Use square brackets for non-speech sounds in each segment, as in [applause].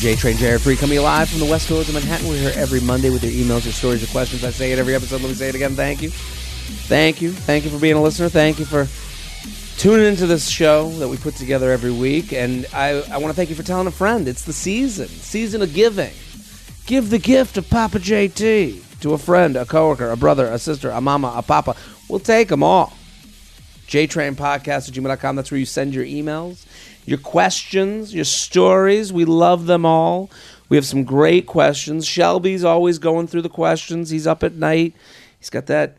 J Train Jared Freid coming live from the West Village of Manhattan. We're here every Monday with your emails, your stories, your questions. I say it every episode. Let me say it again. Thank you. Thank you. Thank you for being a listener. Thank you for tuning into this show that we put together every week. And I, I want to thank you for telling a friend. It's the season, season of giving. Give the gift of Papa JT to a friend, a coworker, a brother, a sister, a mama, a papa. We'll take them all. JTrainPodcast at gmail.com. That's where you send your emails, your questions, your stories. We love them all. We have some great questions. Shelby's always going through the questions. He's up at night. He's got that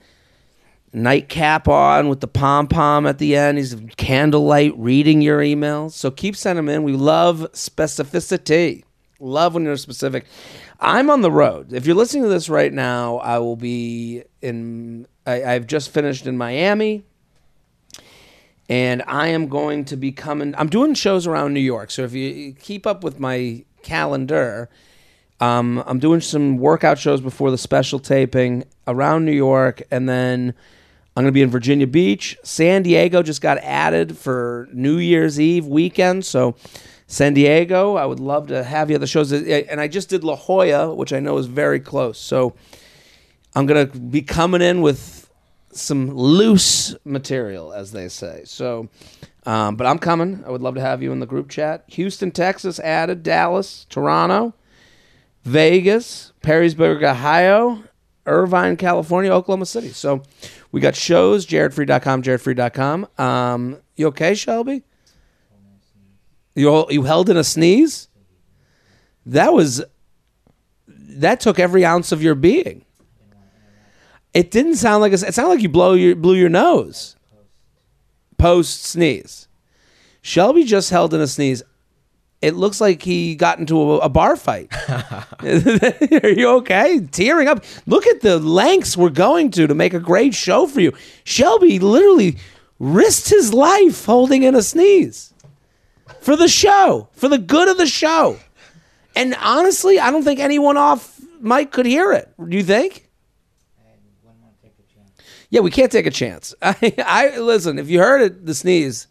nightcap on with the pom pom at the end. He's candlelight reading your emails. So keep sending them in. We love specificity. Love when you're specific. I'm on the road. If you're listening to this right now, I will be in. I, I've just finished in Miami and I am going to be coming. I'm doing shows around New York, so if you keep up with my calendar, um, I'm doing some workout shows before the special taping around New York, and then I'm going to be in Virginia Beach. San Diego just got added for New Year's Eve weekend, so San Diego, I would love to have you at the shows. And I just did La Jolla, which I know is very close, so I'm going to be coming in with some loose material, as they say. So, um, but I'm coming. I would love to have you in the group chat. Houston, Texas, added. Dallas, Toronto, Vegas, Perrysburg, Ohio, Irvine, California, Oklahoma City. So we got shows. JaredFreid.com, JaredFreid.com. Um, you okay, Shelby? You you held in a sneeze. That was that took every ounce of your being. It didn't sound like a, it sounded like you blow your blew your nose. Post sneeze. Shelby just held in a sneeze. It looks like he got into a, a bar fight. [laughs] [laughs] Are you okay? Tearing up. Look at the lengths we're going to to make a great show for you. Shelby literally risked his life holding in a sneeze for the show, for the good of the show. And honestly, I don't think anyone off mic could hear it. Do you think? Yeah, we can't take a chance. [laughs] I, I listen. If you heard it, the sneeze,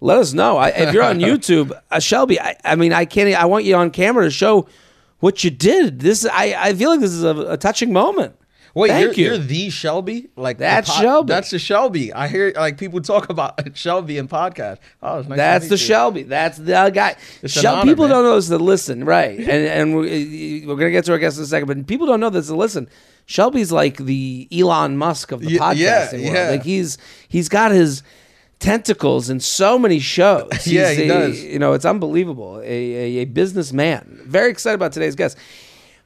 let us know. I, if you're on [laughs] YouTube, uh, Shelby, I, I mean, I can't. I want you on camera to show what you did. This, I, I feel like this is a, a touching moment. Wait, Thank you're, you. are the Shelby? Like That's Shelby. That's the Shelby. I hear like people talk about [laughs] Shelby in podcast. Oh, it's nice That's the you. Shelby. That's the guy. Shel- honor, people man. don't know this to listen, right? [laughs] And and we, we're gonna get to our guest in a second, but people don't know this to listen. Shelby's like the Elon Musk of the Ye- podcasting yeah, world. yeah. Like he's he's got his tentacles in so many shows. [laughs] Yeah, he a- does. You know, it's unbelievable. A, a, a businessman. Very excited about today's guest.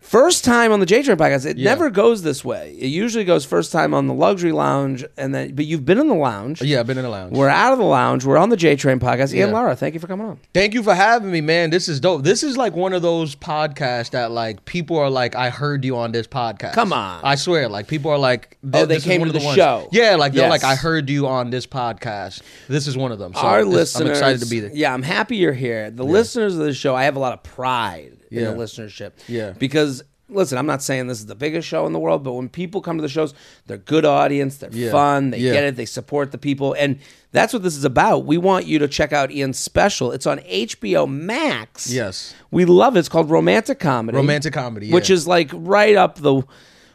First time on the J Train podcast. It Yeah. never goes this way. It usually goes first time on the luxury lounge, and then but you've been in the lounge. Yeah, I've been in the lounge. We're out of the lounge. We're on the J Train podcast. Ian Yeah. Lara, thank you for coming on. Thank you for having me, man. This is dope. This is like one of those podcasts that like people are like, I heard you on this podcast. Come on. I swear, like people are like, Oh, they this is came one to of the ones. show. Yeah, like they're like, I heard you on this podcast. This is one of them. So Our this- listeners, I'm excited to be there. Yeah, I'm happy you're here. The listeners of the show, I have a lot of pride in Yeah. the listenership. Yeah. because listen, I'm not saying this is the biggest show in the world, but when people come to the shows, they're good audience, they're Yeah. fun, they Yeah. get it, they support the people, and that's what this is about. We want you to check out Ian's special. It's on HBO Max. Yes. we love it. It's called Romantic Comedy. Romantic comedy, which is like right up the,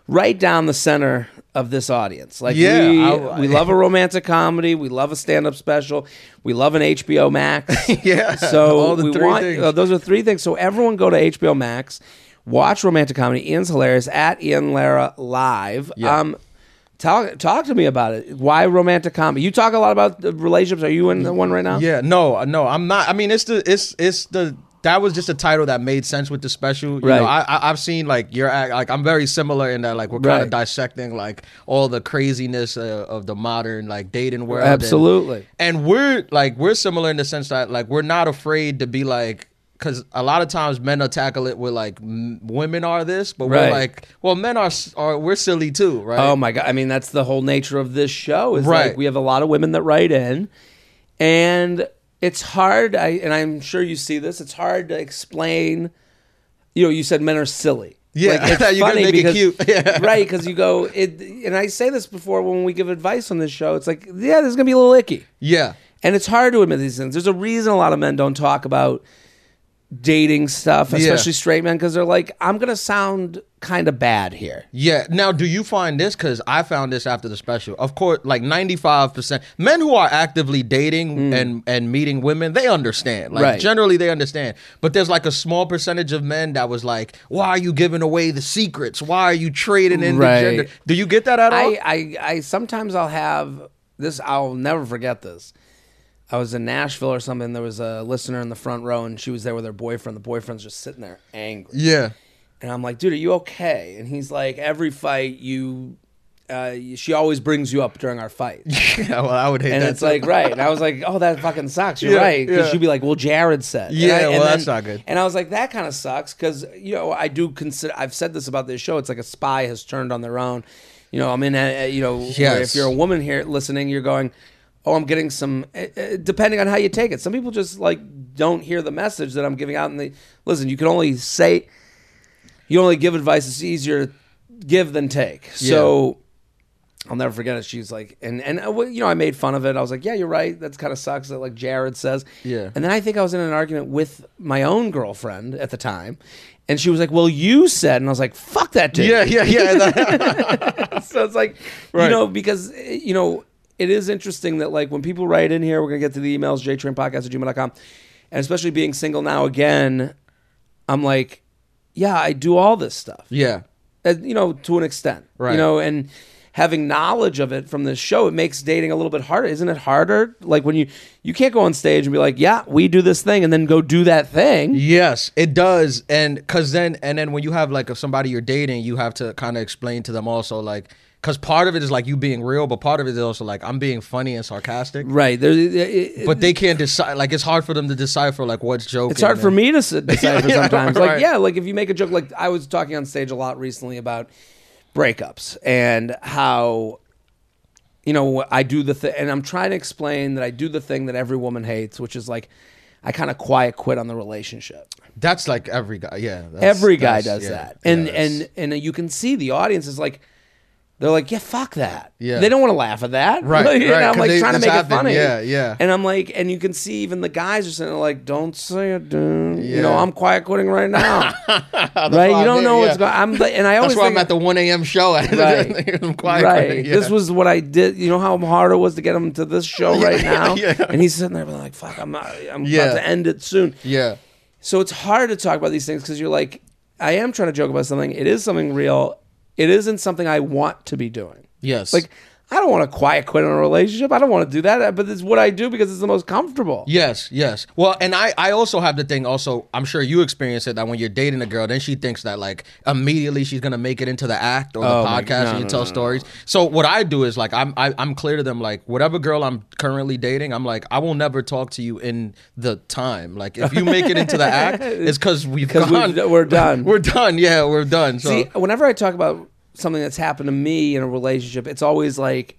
right down the center of this audience. Like Yeah, we, I- [laughs] we love a romantic comedy. We love a stand-up special. We love an HBO Max. [laughs] Yeah, So [laughs] all the we three want uh, those are three things. So everyone go to HBO Max, watch romantic comedy. Ian's hilarious at Ian Lara live. Yeah. Um, talk talk to me about it. Why romantic comedy? You talk a lot about the relationships. Are you in the one right now? Yeah, no, no, I'm not. I mean, it's the it's it's the that was just a title that made sense with the special. You Right. know, I, I I've seen like your act like I'm very similar in that like we're kind Right. of dissecting like all the craziness uh, of the modern like dating world. Absolutely. and we're like we're similar in the sense that like we're not afraid to be like because a lot of times men will tackle it with like m- women are this but Right. we're like well men are are we're silly too right Oh my god! I mean, that's the whole nature of this show. Is Right. like we have a lot of women that write in, and it's hard. I and I'm sure you see this. It's hard to explain. You know, you said men are silly. Yeah, Like, [laughs] it's you funny make it cute. [laughs] Yeah. right? Because you go, it, and I say this before when we give advice on this show. It's like, yeah, this is gonna be a little icky. yeah And it's hard to admit these things. There's a reason a lot of men don't talk about dating stuff, Yeah. especially straight men, because they're like, I'm gonna sound kind of bad here. Yeah. Now, do you find this? Because I found this after the special. Of course, like ninety five percent men who are actively dating and and meeting women, they understand. Like Mm. Right. generally, they understand. But there's like a small percentage of men that was like, "Why are you giving away the secrets? Why are you trading in Right. the gender?" Do you get that at all? I, I, I sometimes I'll have this. I'll never forget this. I was in Nashville or something. There was a listener in the front row, and she was there with her boyfriend. The boyfriend's just sitting there angry, yeah. And I'm like, "Dude, are you okay?" And he's like, "Every fight, you, uh, she always brings you up during our fight." [laughs] yeah. Well, I would hate And that. And it's too. like right, and I was like, "Oh, that fucking sucks." You're Yeah, right, because yeah. she'd be like, "Well, Jared said." And Yeah, I- and well, that's not good. And I was like, "That kind of sucks," because you know I do consider. I've said this about this show. It's like a spy has turned on their own. You know, I'm in. A, you know, Yes. if you're a woman here listening, you're going, "Oh, I'm getting some." uh, uh, Depending on how you take it, some people just like don't hear the message that I'm giving out. And they listen. You can only say, you only give advice. It's easier to give than take. So. I'll never forget it. She's like, and and uh, well, you know, I made fun of it. I was like, yeah, you're right. That's kind of sucks. That like Jared says. Yeah. And then I think I was in an argument with my own girlfriend at the time, and she was like, well, you said, and I was like, fuck that dude. yeah, yeah, yeah. [laughs] so it's like, Right. you know, because eh, you know, it is interesting that like when people write in here, we're gonna get to the emails, jtrainpodcast at gmail.com, and especially being single now again, I'm like, yeah, I do all this stuff yeah. uh, you know, to an extent, Right. You know, and having knowledge of it from this show, it makes dating a little bit harder. Isn't it harder? Like when you you can't go on stage and be like, "Yeah, we do this thing," and then go do that thing. Yes, it does, and because then and then when you have like if somebody you're dating, you have to kind of explain to them also like because part of it is like you being real, but part of it is also like I'm being funny and sarcastic. Right. There, it- But they can't decide. Like it's hard for them to decipher like what's joke. it's hard for me to s- [laughs] decipher Yeah, sometimes. right. Like, yeah, like if you make a joke, like I was talking on stage a lot recently about breakups and how, you know, I do the thing, and I'm trying to explain that I do the thing that every woman hates, which is like, I kind of quiet quit on the relationship. That's like every guy. Yeah, that's- Every guy does yeah, that, and yeah, and and you can see the audience is like, they're like, yeah, fuck that. Yeah. they don't want to laugh at that. Right, [laughs] and right, I'm like they- trying to make happened. it funny. Yeah, yeah. And I'm like, and you can see even the guys are sitting there like, don't say it, dude. You know, I'm quiet quitting right now. [laughs] right? You don't know what's yeah. going. I'm like, and I always That's why I'm at the 1 a.m. show. [laughs] Right. I'm quiet. right. yeah. This was what I did. You know how hard it was to get him to this show right now. yeah. And he's sitting there being like, "Fuck, I'm, not, I'm Yeah. about to end it soon." yeah. So it's hard to talk about these things because you're like, I am trying to joke about something. It is something real. It isn't something I want to be doing. Yes. Like, I don't want to quiet quit on a relationship. I don't want to do that, uh, but it's what I do because it's the most comfortable. Yes, yes. Well, and I, I also have the thing. Also, I'm sure you experience it that when you're dating a girl, then she thinks that like immediately she's gonna make it into the act or the Oh my- podcast no, and you no, tell no, stories. So what I do is like I'm I, I'm clear to them like whatever girl I'm currently dating, I'm like I will never talk to you in the time. Like if you make it into the act, [laughs] it's because we've [laughs] 'Cause gone. we've- we're done. [laughs] we're done. Yeah, we're done. So See, whenever I talk about something that's happened to me in a relationship, it's always like,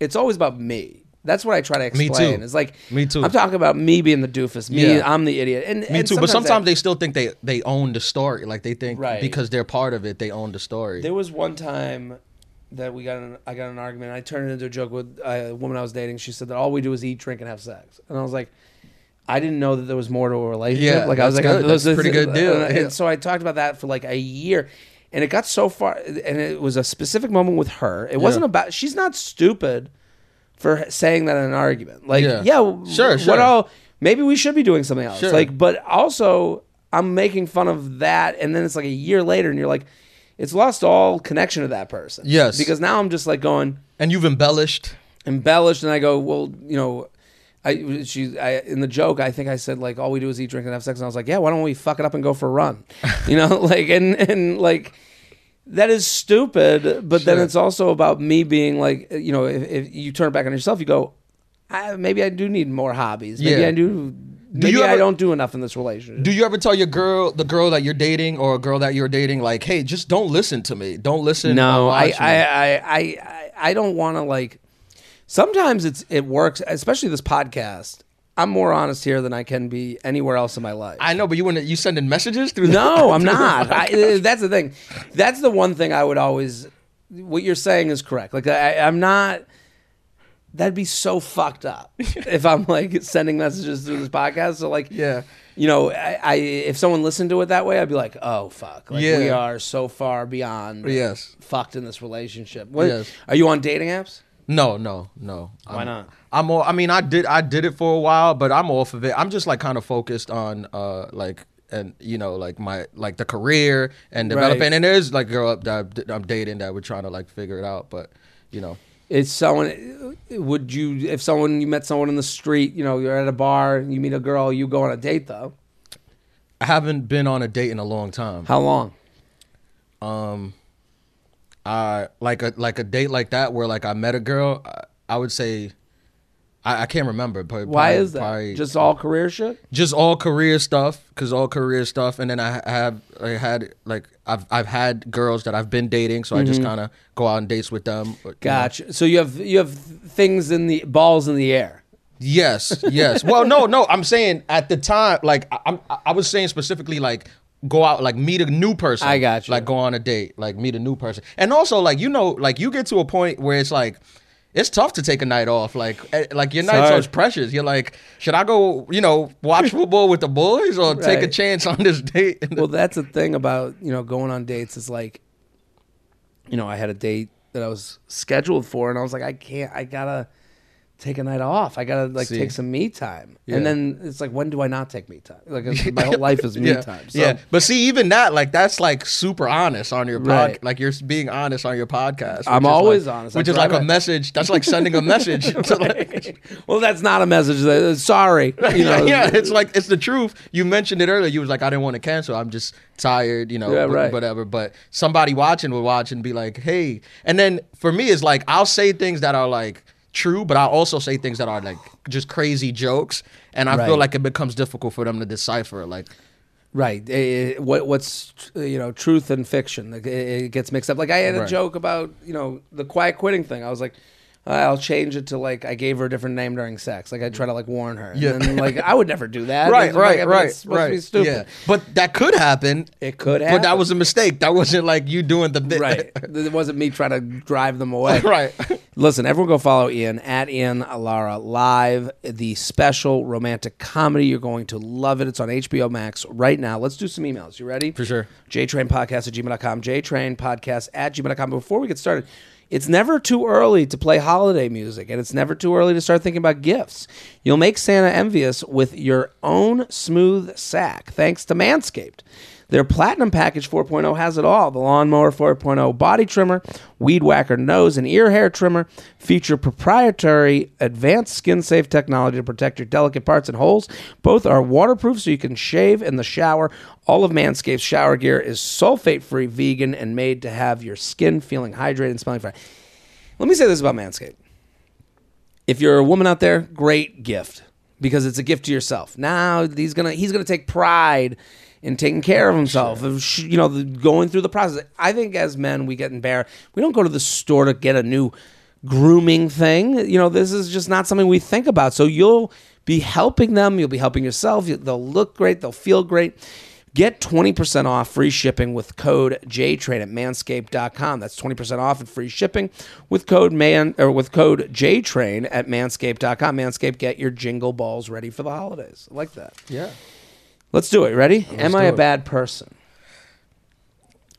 it's always about me. That's what I try to Me explain. too. It's like Me too. I'm talking about me being the doofus. Me, Yeah. I'm the idiot. And me and too. But sometimes I- they still think they they own the story. Like they think Right. because they're part of it, they own the story. There was one time that we got in, I got an argument. I turned it into a joke with a woman I was dating. She said that all we do is eat, drink, and have sex, and I was like, I didn't know that there was more to a relationship. Yeah, like I was like, that's good. this That's a pretty good deal. And, so I talked about that for like a year, and it got so far, and it was a specific moment with her. It wasn't about. She's not stupid for saying that in an argument. Like, Yeah. yeah, Sure, what sure. all? Maybe we should be doing something else. Sure. Like, but also I'm making fun of that, and then it's like a year later, and you're like, it's lost all connection to that person. Yes. because now I'm just like going and you've embellished. embellished, and I go, well, you know. I, she, I, in the joke, I think I said like all we do is eat, drink, and have sex, and I was like, yeah, why don't we fuck it up and go for a run, [laughs] you know, [laughs] like and and like that is stupid, but then it's also about me being like, you know, if, if you turn it back on yourself, you go, I, maybe I do need more hobbies, maybe Yeah. I do, maybe you I ever- don't do enough in this relationship. Do you ever tell your girl, the girl that you're dating, or a girl that you're dating, like, hey, just don't listen to me. Don't listen. No, I. I, I, I, I, I don't want to like. Sometimes it's it works, especially this podcast. I'm more honest here than I can be anywhere else in my life. I know, but you want you sending messages through? the- no, [laughs] I'm not. [laughs] I, uh, that's the thing. That's the one thing I would always. What you're saying is correct. Like I, I'm not. That'd be so fucked up [laughs] if I'm like sending messages through this podcast. So like, yeah. you know, I, I if someone listened to it that way, I'd be like, oh fuck, like we are so far beyond Yes. fucked in this relationship. What, Yes. Are you on dating apps? No, no, no. Why I'm, not? I'm all. I mean, I did. I did it for a while, but I'm off of it. I'm just like kind of focused on uh like and you know like my like the career and Right. developing. And there's like a girl that I'm dating that we're trying to like figure it out, but you know. It's someone. Would you, if someone you met someone in the street, you know, you're at a bar, you meet a girl, you go on a date though. I haven't been on a date in a long time. How long? Um, I like a like a date like that where like I met a girl. I, I would say, I, I can't remember. But Why probably- is that? probably- Just all career shit? just all career stuff because all career stuff and then i have i had like i've i've had girls that i've been dating so i just mm-hmm. kind of go out on dates with them but, you know. Gotcha. So you have you have things in the balls in the air. yes yes well no no i'm saying at the time like i'm i was saying specifically like go out like meet a new person I got you. like go on a date like meet a new person and also like you know like you get to a point where it's like it's tough to take a night off. Like, eh, like your night's hard. so precious. You're like, should I go, you know, watch [laughs] football with the boys or take a chance on this date? [laughs] well, that's the thing about you know going on dates is like, you know, I had a date that I was scheduled for, and I was like, I can't, I gotta take a night off. I gotta like See. take some me time. Yeah. And then it's like, when do I not take me time? Like [laughs] my whole life is me yeah. time. So, yeah, but see, even that, like, that's like super honest on your. Right. Like, you're being honest on your podcast. I'm always like- honest. Which is like a message. That's like sending a message. [laughs] [laughs] to, like, well, that's not a message. that- uh, Sorry, you know. yeah, it's like it's the truth. You mentioned it earlier. You was like, I didn't want to cancel. I'm just tired, you know, Yeah, right. whatever. But somebody watching will watch and be like, hey. And then for me, it's like I'll say things that are like true, but I'll also say things that are like just crazy jokes. And I Right. feel like it becomes difficult for them to decipher. Like, Right. Eh, what what's you know truth and fiction? Like, It, it gets mixed up. Like I had a Right. joke about you know the quiet quitting thing. I was like, I'll change it to like I gave her a different name during sex. Like I try to like warn her. Yeah. And then, like I would never do that. [laughs] right, It's like, right, right, It's supposed right. to be stupid. Yeah, but that could happen. It could happen. But that was a mistake. That wasn't like you doing the bit. right. [laughs] It wasn't me trying to drive them away. [laughs] right. Listen, everyone go follow Ian at Ian Lara Live, the special romantic comedy. You're going to love it. It's on HBO Max right now. Let's do some emails. You ready? For sure. JTrainPodcast at gmail.com. JTrainPodcast at gmail.com. Before we get started, it's never too early to play holiday music, and it's never too early to start thinking about gifts. You'll make Santa envious with your own smooth sack, thanks to Manscaped. Their Platinum Package 4.0 has it all the Lawnmower 4.0 body trimmer, Weed Whacker nose and ear hair trimmer, feature proprietary advanced skin safe technology to protect your delicate parts and holes. Both are waterproof so you can shave in the shower. All of Manscaped's shower gear is sulfate free, vegan, and made to have your skin feeling hydrated and smelling fine. Let me say this about Manscaped. If you're a woman out there, great gift because it's a gift to yourself. Now he's gonna he's gonna take pride in taking care of himself, sh- you know, the, going through the process. I think as men, we get embarrassed. We don't go to the store to get a new grooming thing. You know, this is just not something we think about. So you'll be helping them. You'll be helping yourself. You- They'll look great. They'll feel great. Get 20% off free shipping with code JTRAIN at manscaped.com. That's 20% off and free shipping with code man or with code JTRAIN at manscaped.com. Manscaped, get your jingle balls ready for the holidays. I like that. Yeah. Let's do it. Ready? Am I do a it. bad person?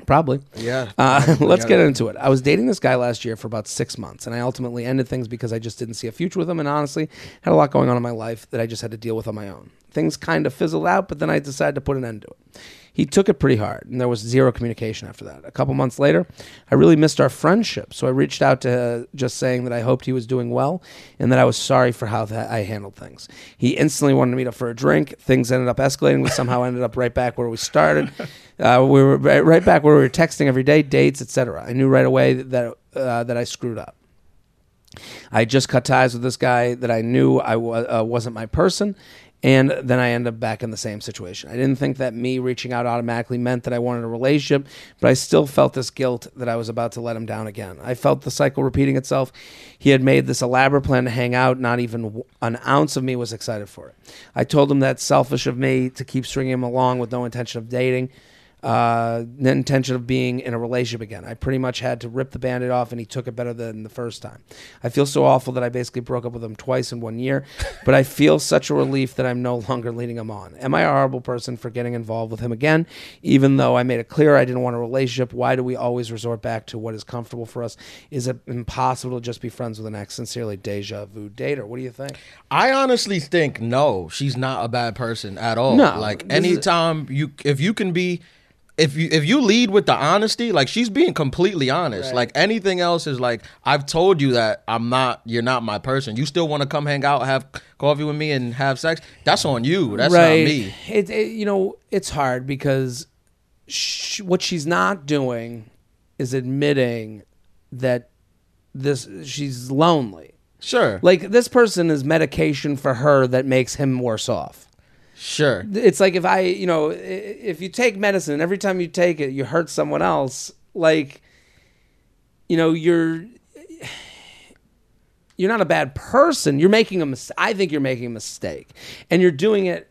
Probably. Yeah. [laughs] Uh, let's Yeah. get into it. I was dating this guy last year for about six months, and I ultimately ended things because I just didn't see a future with him, and honestly, had a lot going on in my life that I just had to deal with on my own. Things kind of fizzled out, but then I decided to put an end to it. He took it pretty hard, and there was zero communication after that. A couple months later, I really missed our friendship, so I reached out to uh, just saying that I hoped he was doing well and that I was sorry for how that I handled things. He instantly wanted to meet up for a drink. Things ended up escalating. We somehow ended up right back where we started. [laughs] Uh, we were right right back where we were texting every day, dates, etc. I knew right away that uh, that I screwed up. I just cut ties with this guy that I knew I wa- uh, wasn't my person, and then I end up back in the same situation. I didn't think that me reaching out automatically meant that I wanted a relationship, but I still felt this guilt that I was about to let him down again. I felt the cycle repeating itself. He had made this elaborate plan to hang out. Not even an ounce of me was excited for it. I told him that's selfish of me to keep stringing him along with no intention of dating. Uh, the intention of being in a relationship again. I pretty much had to rip the band-aid off, and he took it better than the first time. I feel so awful that I basically broke up with him twice in one year, [laughs] but I feel such a relief that I'm no longer leading him on. Am I a horrible person for getting involved with him again, even though I made it clear I didn't want a relationship? Why do we always resort back to what is comfortable for us? Is it impossible to just be friends with an ex? Sincerely, Deja Vu Dater. What do you think? I honestly think no, she's not a bad person at all. No, like is- anytime you, if you can be, if you if you lead with the honesty, like she's being completely honest. Right. Like anything else is like I've told you that I'm not, you're not my person. You still want to come hang out, have coffee with me, and have sex? That's on you. That's not me. It, it you know it's hard because sh- what she's not doing is admitting that this she's lonely. Sure, Like this person is medication for her that makes him worse off. Sure. It's like if I, you know, if you take medicine every time you take it you hurt someone else, like you know, you're you're not a bad person. You're making a mis- I think you're making a mistake. And you're doing it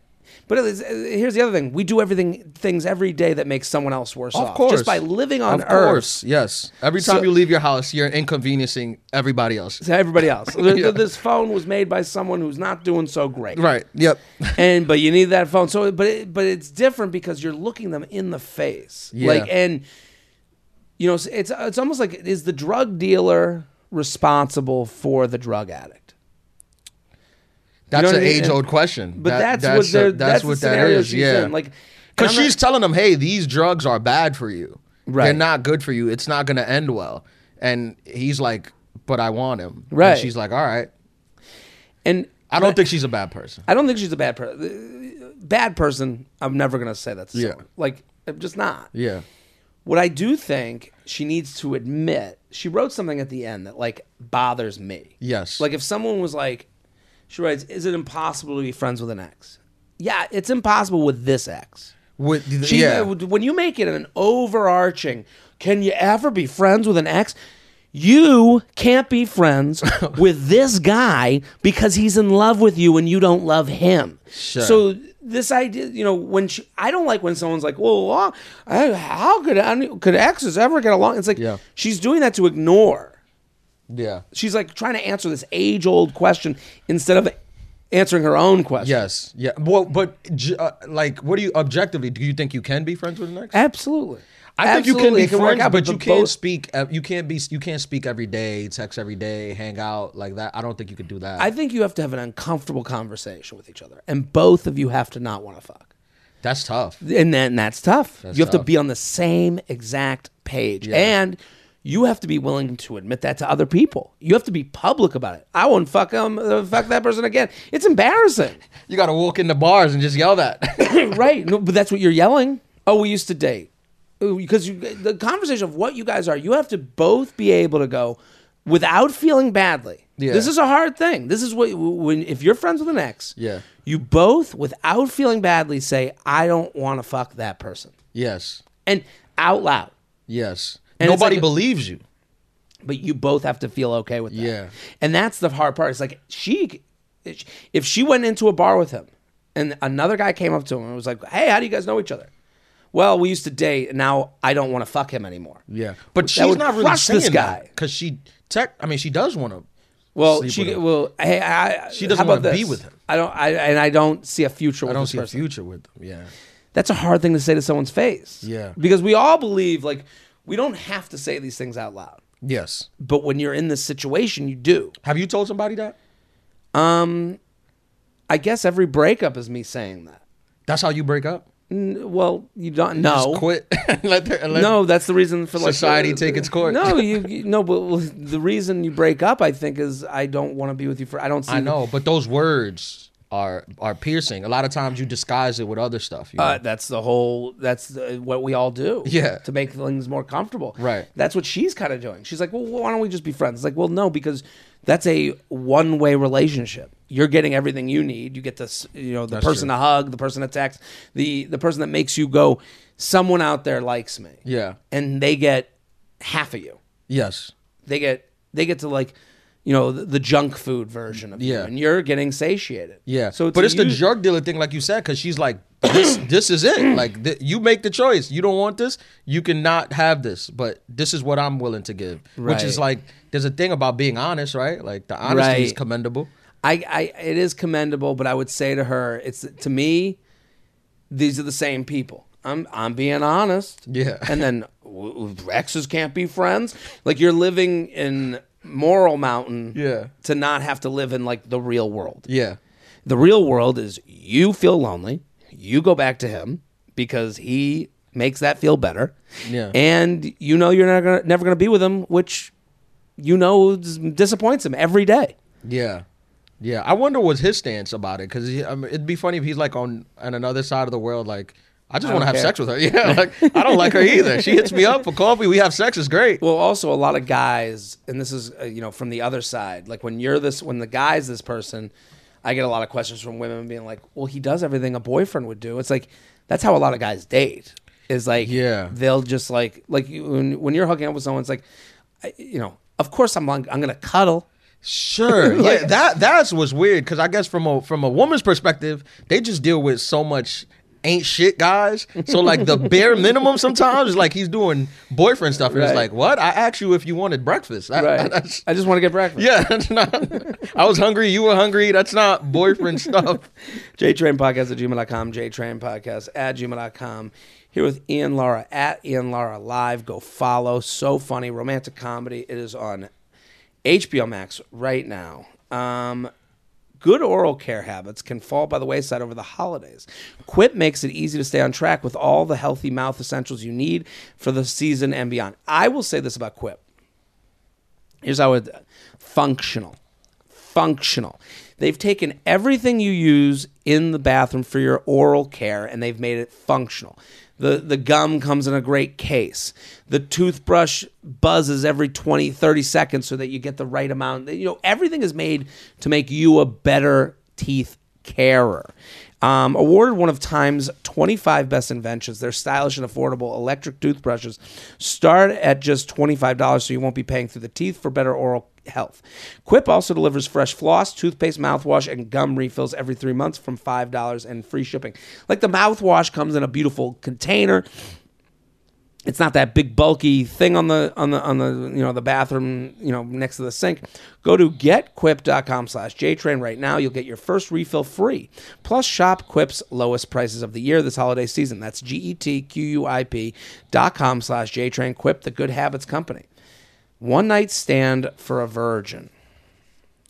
but is, uh, here's the other thing: we do everything things every day that makes someone else worse Of off, course, just by living on of Earth. course, yes. Every time So- you leave your house, you're inconveniencing everybody else. Everybody else, [laughs] Yeah. this phone was made by someone who's not doing so great, Right. Yep. [laughs] and but you need that phone. So, but it, but it's different because you're looking them in the face, Yeah. like and you know it's, it's almost like is the drug dealer responsible for the drug addict? That's know an I mean? age old question. But That- that's, what they're a- that's, what the that she's Yeah. in. Like, Because she's not- telling them, hey, these drugs are bad for you. Right. They're not good for you. It's not going to end well. And he's like, but I want him. And Right. she's like, all right. and I don't think she's a bad person. I don't think she's a bad person. Bad person. I'm never gonna say that's Yeah. like I'm just not. Yeah. What I do think she needs to admit, she wrote something at the end that like bothers me. Yes. Like if someone was like, she writes, "Is it impossible to be friends with an ex?" Yeah, it's impossible with this ex. With, She, yeah. When you make it an overarching, can you ever be friends with an ex? You can't be friends [laughs] with this guy because he's in love with you and you don't love him. Sure. So this idea, you know, when she, I don't like when someone's like, "Well, how could could exes ever get along?" It's like Yeah. she's doing that to ignore. Yeah. She's like trying to answer this age old question instead of answering her own question. Yes. Yeah. Well, but uh, like, what do you objectively? Do you think you can be friends with an ex? Absolutely. I think you can be friends, out, but the you can't both- speak. You can't be. You can't speak every day, text every day, hang out like that. I don't think you could do that. I think you have to have an uncomfortable conversation with each other, and both of you have to not want to fuck. That's tough. And then that's tough. That's you have to be on the same exact page, and you have to be willing to admit that to other people. You have to be public about it. I won't fuck um uh, fuck that person again. It's embarrassing, [laughs] You got to walk in the bars and just yell that. [laughs] right? [laughs] No, but that's what you're yelling. Oh, we used to date because you the conversation of what you guys are. You have to both be able to go without feeling badly. Yeah. This is a hard thing. This is what when if you're friends with an ex, Yeah. you both without feeling badly say, "I don't want to fuck that person," yes. and out loud. Yes. And Nobody like believes you. But you both have to feel okay with that. Yeah. and that's the hard part. It's like she, if she went into a bar with him, and another guy came up to him and was like, "Hey, how do you guys know each other?" Well, we used to date, and now I don't want to fuck him anymore. Yeah. But That she's not really saying this guy. because she tech. I mean, she does want to. Well, she well, hey, I, She doesn't wanna be with him. I don't, I and I don't see a future. With him. I don't see person. a future with them. Yeah. That's a hard thing to say to someone's face. Yeah. because we all believe like we don't have to say these things out loud, Yes. but when you're in this situation, you do. Have you told somebody that? Um, I guess every breakup is me saying that. That's how you break up. N- Well, you don't. No, Just quit. [laughs] let their, let no, that's the reason for like Society uh, take its course. No, [laughs] you, you no, but the reason you break up, I think, is I don't want to be with you for. I don't see. I know, but those words are are piercing. A lot of times you disguise it with other stuff. You know? Uh, that's the whole. That's the, what we all do. [laughs] Yeah. To make things more comfortable. Right. That's what she's kind of doing. She's like, well, why don't we just be friends? It's like, well, no, because that's a one way relationship. You're getting everything you need. You get this, you know, the That's person true. to hug, the person to text, the the person that makes you go, someone out there likes me. yeah. And they get half of you. Yes. They get they get to like, you know, the, the junk food version of you, Yeah. and you're getting satiated. Yeah. So, but a it's the use- drug dealer thing, like you said, because she's like this [clears throat] this is it. Like th- you make the choice. You don't want this. You cannot have this. But this is what I'm willing to give. right. Which is like there's a thing about being honest, right? Like the honesty is commendable. I, I it is commendable, but I would say to her, it's to me, these are the same people. I'm I'm being honest. Yeah. And then exes can't be friends. Like you're living in moral mountain. Yeah. To not have to live in like the real world. Yeah. The real world is you feel lonely, you go back to him because he makes that feel better. Yeah. And you know you're never gonna, never going to be with him, which you know disappoints him every day. Yeah. Yeah, I wonder what's his stance about it because I mean, it'd be funny if he's like on on another side of the world. Like, I just want to have care. sex with her. [laughs] Yeah, like I don't like her either. She hits me up for coffee. We have sex. It's great. Well, also a lot of guys, and this is uh, you know from the other side. Like when you're this, when the guy's this person, I get a lot of questions from women being like, "Well, he does everything a boyfriend would do." It's like that's how a lot of guys date. Is like, Yeah. they'll just like like you, when, when you're hooking up with someone, it's like, I, you know, of course I'm I'm gonna cuddle. Sure. [laughs] yeah, that that's what's weird because I guess from a from a woman's perspective, they just deal with so much ain't shit guys. So like the bare minimum sometimes is like he's doing boyfriend stuff and Right. it's like, what? I asked you if you wanted breakfast. That- Right. that's- I just want to get breakfast. yeah, [laughs] that's not. I was hungry. You were hungry. That's not boyfriend stuff. [laughs] JTrain Podcast at gmail.com, JTrain Podcast at gmail.com. Here with Ian Lara at Ian Lara Live. Go follow. So funny. Romantic comedy. It is on HBO Max right now. Um, good oral care habits can fall by the wayside over the holidays. Quip makes it easy to stay on track with all the healthy mouth essentials you need for the season and beyond. I will say this about Quip. Here's how it functional. Functional. They've taken everything you use in the bathroom for your oral care and they've made it functional. The the gum comes in a great case. The toothbrush buzzes every 20 30 seconds so that you get the right amount. You know, everything is made to make you a better teeth carer. Um, awarded one of Time's 25 best inventions, their stylish and affordable electric toothbrushes start at just $25, so you won't be paying through the teeth for better oral health. Quip also delivers fresh floss, toothpaste, mouthwash, and gum refills every three months from $5 and free shipping. Like the mouthwash comes in a beautiful container. It's not that big bulky thing on the on the on the you know the bathroom you know next to the sink. Go to getquip.com slash jtrain right now. You'll get your first refill free. Plus shop quip's lowest prices of the year this holiday season. That's g-e-t-q-u-i-p dot com slash jtrain. Quip the good habits company one night stand for a virgin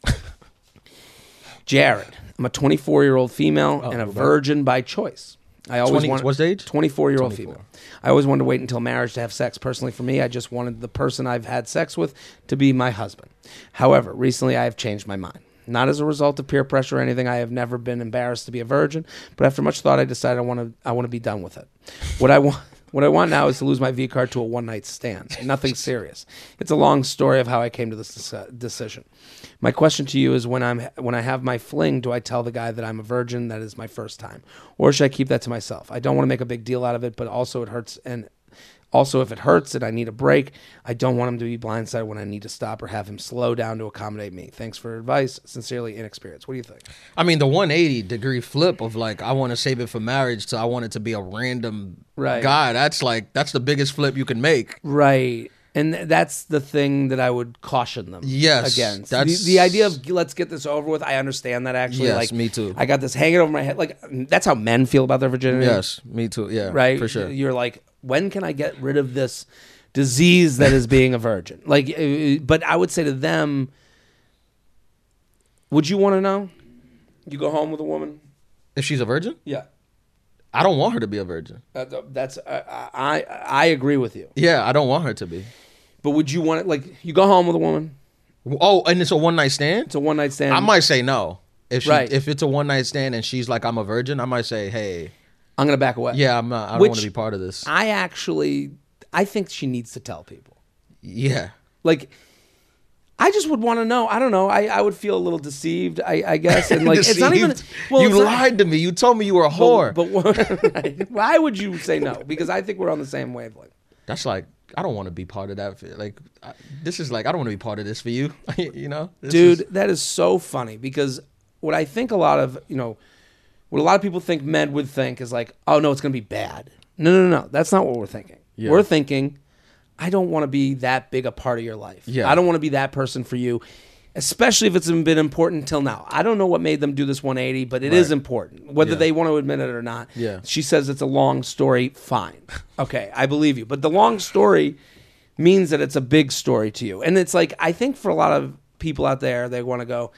[laughs] jared i'm a 24 year old female oh, and a virgin by choice i always 20 wanted what's age? 24 year old 24. female. I always wanted to wait until marriage to have sex. Personally, for me, I just wanted the person I've had sex with to be my husband. However, recently I have changed my mind. Not as a result of peer pressure or anything. I have never been embarrassed to be a virgin, but after much thought, I decided I want to. I want to be done with it. What I want. What I want now is to lose my V card to a one night stand. Nothing [laughs] serious. It's a long story of how I came to this decision. My question to you is: When I'm when I have my fling, do I tell the guy that I'm a virgin? That is my first time, or should I keep that to myself? I don't want to make a big deal out of it, but also it hurts. And also, if it hurts and I need a break, I don't want him to be blindsided when I need to stop or have him slow down to accommodate me. Thanks for advice. Sincerely, inexperienced. What do you think? I mean, the 180 degree flip of like, I want to save it for marriage to I want it to be a random Right. guy. That's like, that's the biggest flip you can make. Right. And that's the thing that I would caution them Yes, against. that's- the, the idea of let's get this over with. I understand that actually. Yes, like me too. I got this hanging over my head. Like that's how men feel about their virginity. Yes, me too. Yeah, Right. for sure. You're like, when can I get rid of this disease that is being a virgin? Like, uh, uh but I would say to them, would you want to know? You go home with a woman. If she's a virgin, Yeah. I don't want her to be a virgin. Uh, that's, that's I, I I agree with you. Yeah, I don't want her to be. But would you want it? Like, you go home with a woman. Oh, and it's a one night stand. It's a one night stand. I might say no. If she, Right. if it's a one night stand and she's like I'm a virgin, I might say, hey, I'm gonna back away. yeah, I'm not. I don't Which- want to be part of this. I actually, I think she needs to tell people. yeah, Like, I just would want to know. I don't know. I, I would feel a little deceived. I, I guess, and like it's not even. Well, you it's not- lied to me. You told me you were a whore. But, but right. [laughs] why would you say no? Because I think we're on the same wavelength. That's like I don't want to be part of that. Like I, this is like I don't want to be part of this for you. [laughs] you know, This dude is- that is so funny because what i think a lot of you know what a lot of people think men would think is like, oh no, it's going to be bad. No, no, no, no. That's not what we're thinking. Yeah. We're thinking, I don't want to be that big a part of your life. Yeah. I don't want to be that person for you, especially if it's been important until now. I don't know what made them do this 180, but it is Right. important, whether Yeah. they want to admit it or not. Yeah. She says it's a long story. Fine. [laughs] Okay, I believe you. But the long story means that it's a big story to you. And it's like, I think for a lot of people out there, they want to go,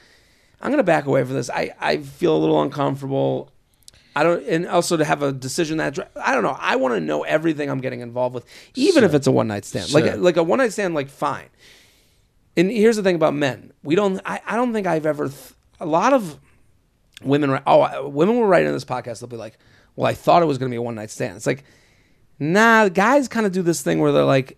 I'm going to back away from this. I, I feel a little uncomfortable. I don't, and also to have a decision that I don't know. I want to know everything I'm getting involved with, even if it's a one night stand. Sure. Like, like a one night stand, like fine. And here's the thing about men: we don't. I, I don't think I've ever. Th- a lot of women. Oh, women were writing in this podcast. They'll be like, "Well, I thought it was going to be a one night stand." It's like, nah. Guys kind of do this thing where they're like,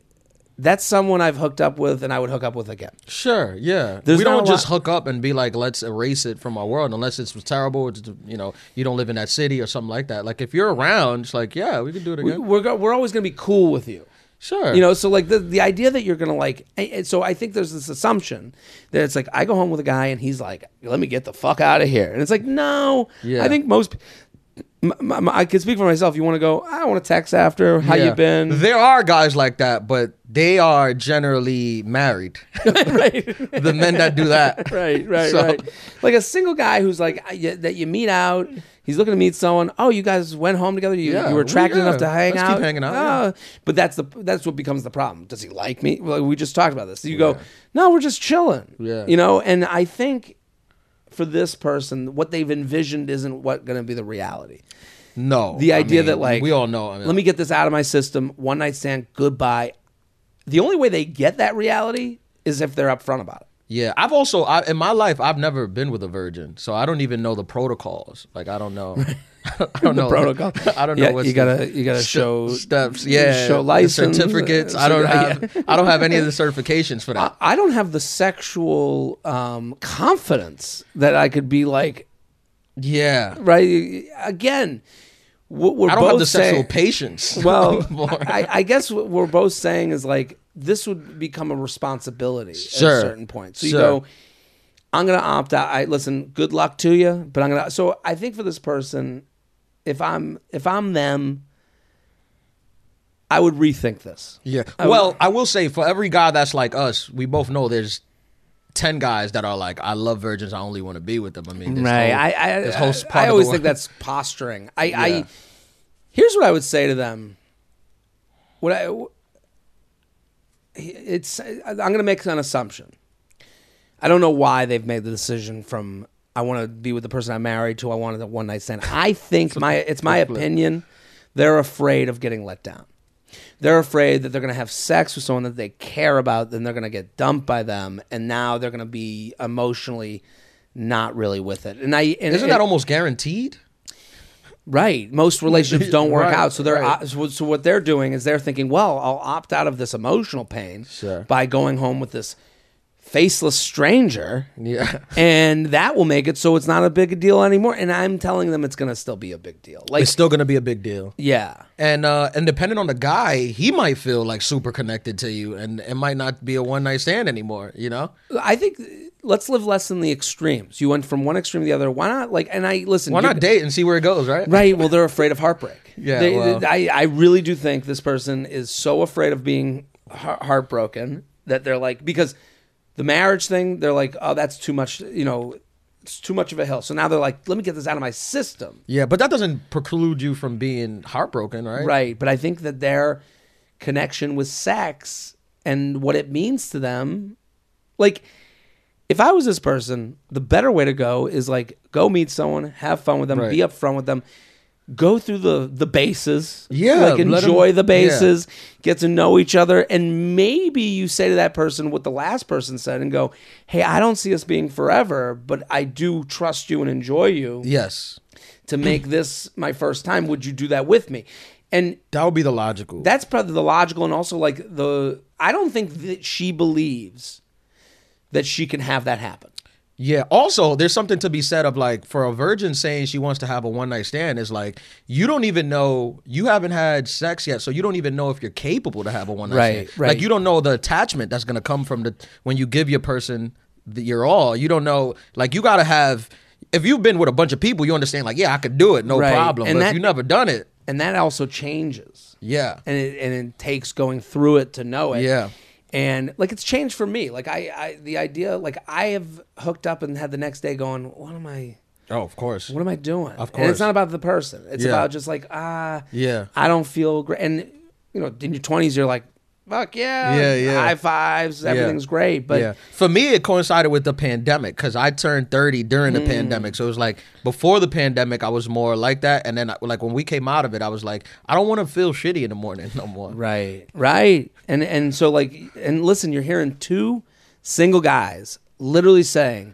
"That's someone I've hooked up with, and I would hook up with again." Sure, yeah. There's we don't just hook up and be like, let's erase it from our world, unless it's terrible. It's, you know, you don't live in that city or something like that. Like if you're around, it's like, yeah, we can do it again. We're go- we're always going to be cool with you. Sure, You know, so like the the idea that you're gonna like, and- and so I think there's this assumption that it's like I go home with a guy and he's like, "Let me get the fuck out of here," and it's like, no, Yeah. I think most. M- m- I can speak for myself. You want to go? I want to text after. How Yeah. you been? There are guys like that, but they are generally married. [laughs] [laughs] right, the men that do that, [laughs] right, right, So- right. Like a single guy who's like I- that you meet out. He's looking to meet someone. Oh, you guys went home together. You, Yeah, you were we- attracted yeah. enough to hang Let's keep out. hanging out. Oh. But that's the that's what becomes the problem. Does he like me? Well, we just talked about this. You go, no, we're just chilling. Yeah. You know, and I think for this person, what they've envisioned isn't what going to be the reality. No, The I idea mean, that like we all know. I mean, let me get this out of my system. One night stand. Goodbye. The only way they get that reality is if they're upfront about it. Yeah, I've also I, in my life I've never been with a virgin, so I don't even know the protocols. Like I don't know, [laughs] [laughs] I don't know protocol. [laughs] I don't know. Yeah, what's you gotta- you gotta ste- show- steps. Yeah, show license, certificates. I don't have. I don't have any of the certifications for [laughs] that. I, I don't have the sexual um, confidence that I could be like, yeah, right? Again, what we're I don't both have the sexual patience. Well, I, I guess what we're both saying is like this would become a responsibility at a certain point. So you go, I'm gonna opt out. I listen. Good luck to you, but I'm gonna. So I think for this person, if I'm if I'm them, I would rethink this. yeah. I would- well, I will say for every guy that's like us, we both know there's. 10 guys that are like I love virgins I only want to be with them I mean this right. whole- I I, this whole I, I always think that's posturing. I, Yeah. I here's what I would say to them. What I it's I'm going to make an assumption. I don't know why they've made the decision from I want to be with the person I'm married to I wanted a one night stand. I think my it's my opinion. They're afraid of getting let down. They're afraid that they're going to have sex with someone that they care about, then they're going to get dumped by them, and now they're going to be emotionally not really with it. And I and Isn't it- that almost guaranteed? Right. Most relationships [laughs] don't work Right, out. So they're right. so, what they're doing is they're thinking, well, I'll opt out of this emotional pain Sure. by going home with this faceless stranger. Yeah. [laughs] And that will make it so it's not a big deal anymore. And I'm telling them it's going to still be a big deal. Like, It's still going to be a big deal. yeah. And uh and depending on the guy, he might feel like super connected to you and it might not be a one night stand anymore, you know? I think let's live less in the extremes. You went from one extreme to the other. Why not? Like, and I listen. Why not date and see where it goes, right? Right. Well, they're afraid of heartbreak. [laughs] Yeah, They- well. I, I really do think this person is so afraid of being heartbroken that they're like, because the marriage thing, they're like, oh, that's too much, you know, it's too much of a hill. So now they're like, let me get this out of my system. Yeah, but that doesn't preclude you from being heartbroken, right? Right. But I think that their connection with sex and what it means to them, like, if I was this person, the better way to go is like go meet someone, have fun with them, Right. be upfront with them, go through the the bases, Yeah, like enjoy the yeah. bases, get to know each other, and maybe you say to that person what the last person said, and go, "Hey, I don't see us being forever, but I do trust you and enjoy you Yes. to make this my first time. Would you do that with me?" And That would be the logical. that's probably the logical and also like the I don't think that she believes that she can have that happen. Yeah. Also, there's something to be said of like for a virgin saying she wants to have a one night stand is like you don't even know you haven't had sex yet, so you don't even know if you're capable to have a one night Right, stand. right. Like you don't know the attachment that's gonna come from the when you give your person the, your all. You don't know like you gotta have if you've been with a bunch of people, you understand. Like, yeah, I could do it, no Right. problem. And but that- if you never done it, and that also changes. yeah, and it, and it takes going through it to know it. Yeah. And like it's changed for me. Like I, I the idea like I have hooked up and had the next day going, what am I oh, of course, what am I doing? Of course. And it's not about the person. It's Yeah. about just like, ah Yeah. I don't feel great. And you know, in your twenties you're like, fuck yeah. Yeah, yeah. High fives, everything's great. But yeah, for me, it coincided with the pandemic because I turned thirty during the Mm. pandemic. So it was like before the pandemic, I was more like that, and then like when we came out of it, I was like, I don't want to feel shitty in the morning [laughs] no more. Right, right, and and so like, and listen, you're hearing two single guys literally saying,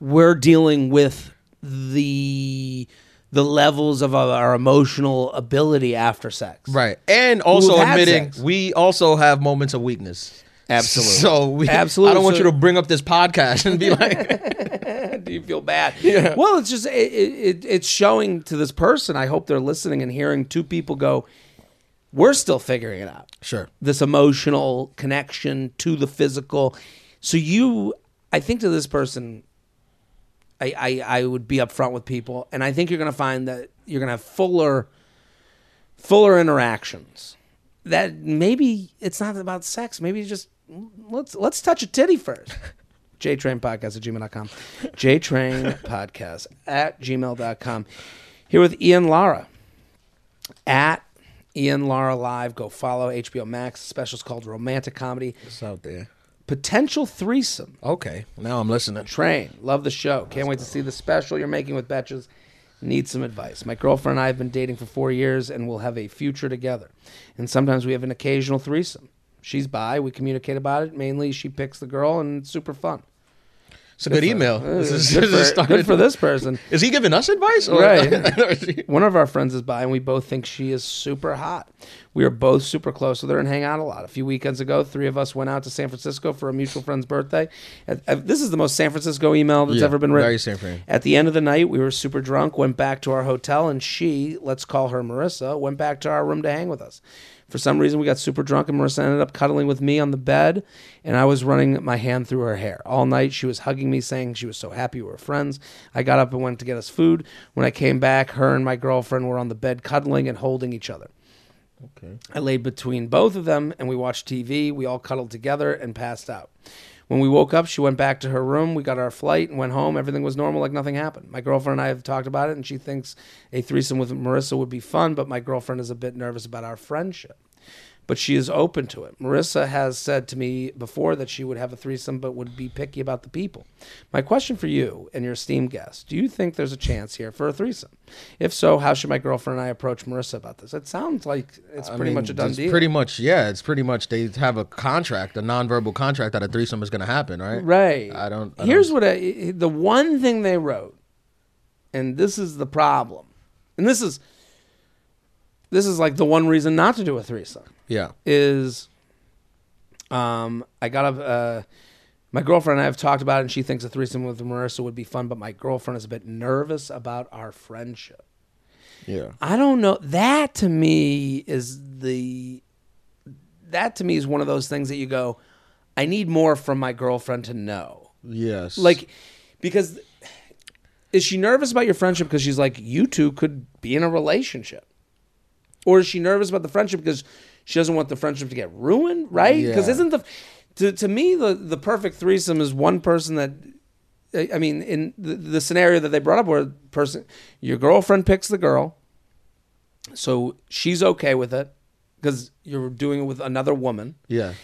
"We're dealing with the the levels of our emotional ability after sex." Right, and also had admitting sex. we also have moments of weakness. Absolutely. So we, Absolutely. I don't want So- you to bring up this podcast and be like, [laughs] Do you feel bad? [laughs] Yeah. Well, it's just it, it, it's showing to this person. I hope they're listening and hearing two people go. We're still figuring it out. sure, this emotional connection to the physical. So you, I think to this person, I, I, I would be upfront with people, and I think you're going to find that you're going to have fuller, fuller interactions. That maybe it's not about sex. Maybe just let's let's touch a titty first. [laughs] JTrain Podcast at gmail.com. JTrain Podcast at gmail.com. Here with Ian Lara at Ian Lara Live. Go follow HBO Max. The special's called Romantic Comedy. it's out there. Potential threesome. Okay, now I'm listening. Train. Love the show. Can't wait to see the special you're making with Betches. Need some advice. My girlfriend and I have been dating for four years and we'll have a future together. And sometimes we have an occasional threesome. She's bi. We communicate about it. Mainly, she picks the girl, and it's super fun. It's a good email. This is- good, this for, good for this person. Is he giving us advice? Or Right. [laughs] One of our friends is bi, and we both think she is super hot. We are both super close with her and hang out a lot. A few weekends ago, three of us went out to San Francisco for a mutual friend's birthday. This is the most San Francisco email that's Yeah, ever been written. very San Fran. At the end of the night, we were super drunk, went back to our hotel, and she, let's call her Marissa, went back to our room to hang with us. For some reason, we got super drunk, and Marissa ended up cuddling with me on the bed, and I was running my hand through her hair. All night, she was hugging me, saying she was so happy we were friends. I got up and went to get us food. When I came back, her and my girlfriend were on the bed cuddling and holding each other. Okay. I laid between both of them and we watched TV. We all cuddled together and passed out. When we woke up, she went back to her room. We got our flight and went home. Everything was normal, like nothing happened. My girlfriend and I have talked about it, and she thinks a threesome with Marissa would be fun, but my girlfriend is a bit nervous about our friendship. But she is open to it. Marissa has said to me before that she would have a threesome, but would be picky about the people. My question for you and your esteemed guest do you think there's a chance here for a threesome? If so, how should my girlfriend and I approach Marissa about this? It sounds like it's I pretty mean, much a done deal. Pretty much, yeah. It's pretty much they have a contract, a nonverbal contract that a threesome is going to happen, right? Right. I don't. I Here's don't- what I, the one thing they wrote, and this is the problem, and this is this is like the one reason not to do a threesome Yeah. is, um, I got a. Uh, my girlfriend and I have talked about it, and she thinks a threesome with Marissa would be fun, but my girlfriend is a bit nervous about our friendship. Yeah. I don't know. That to me is the. That to me is one of those things that you go, I need more from my girlfriend to know. Yes. Like, because is she nervous about your friendship because she's like, you two could be in a relationship? Or is she nervous about the friendship because she doesn't want the friendship to get ruined, right? Because Yeah. isn't the. To, to me, the, the perfect threesome is one person that. I mean, in the, the scenario that they brought up, where person, your girlfriend picks the girl, so she's okay with it because you're doing it with another woman Yeah.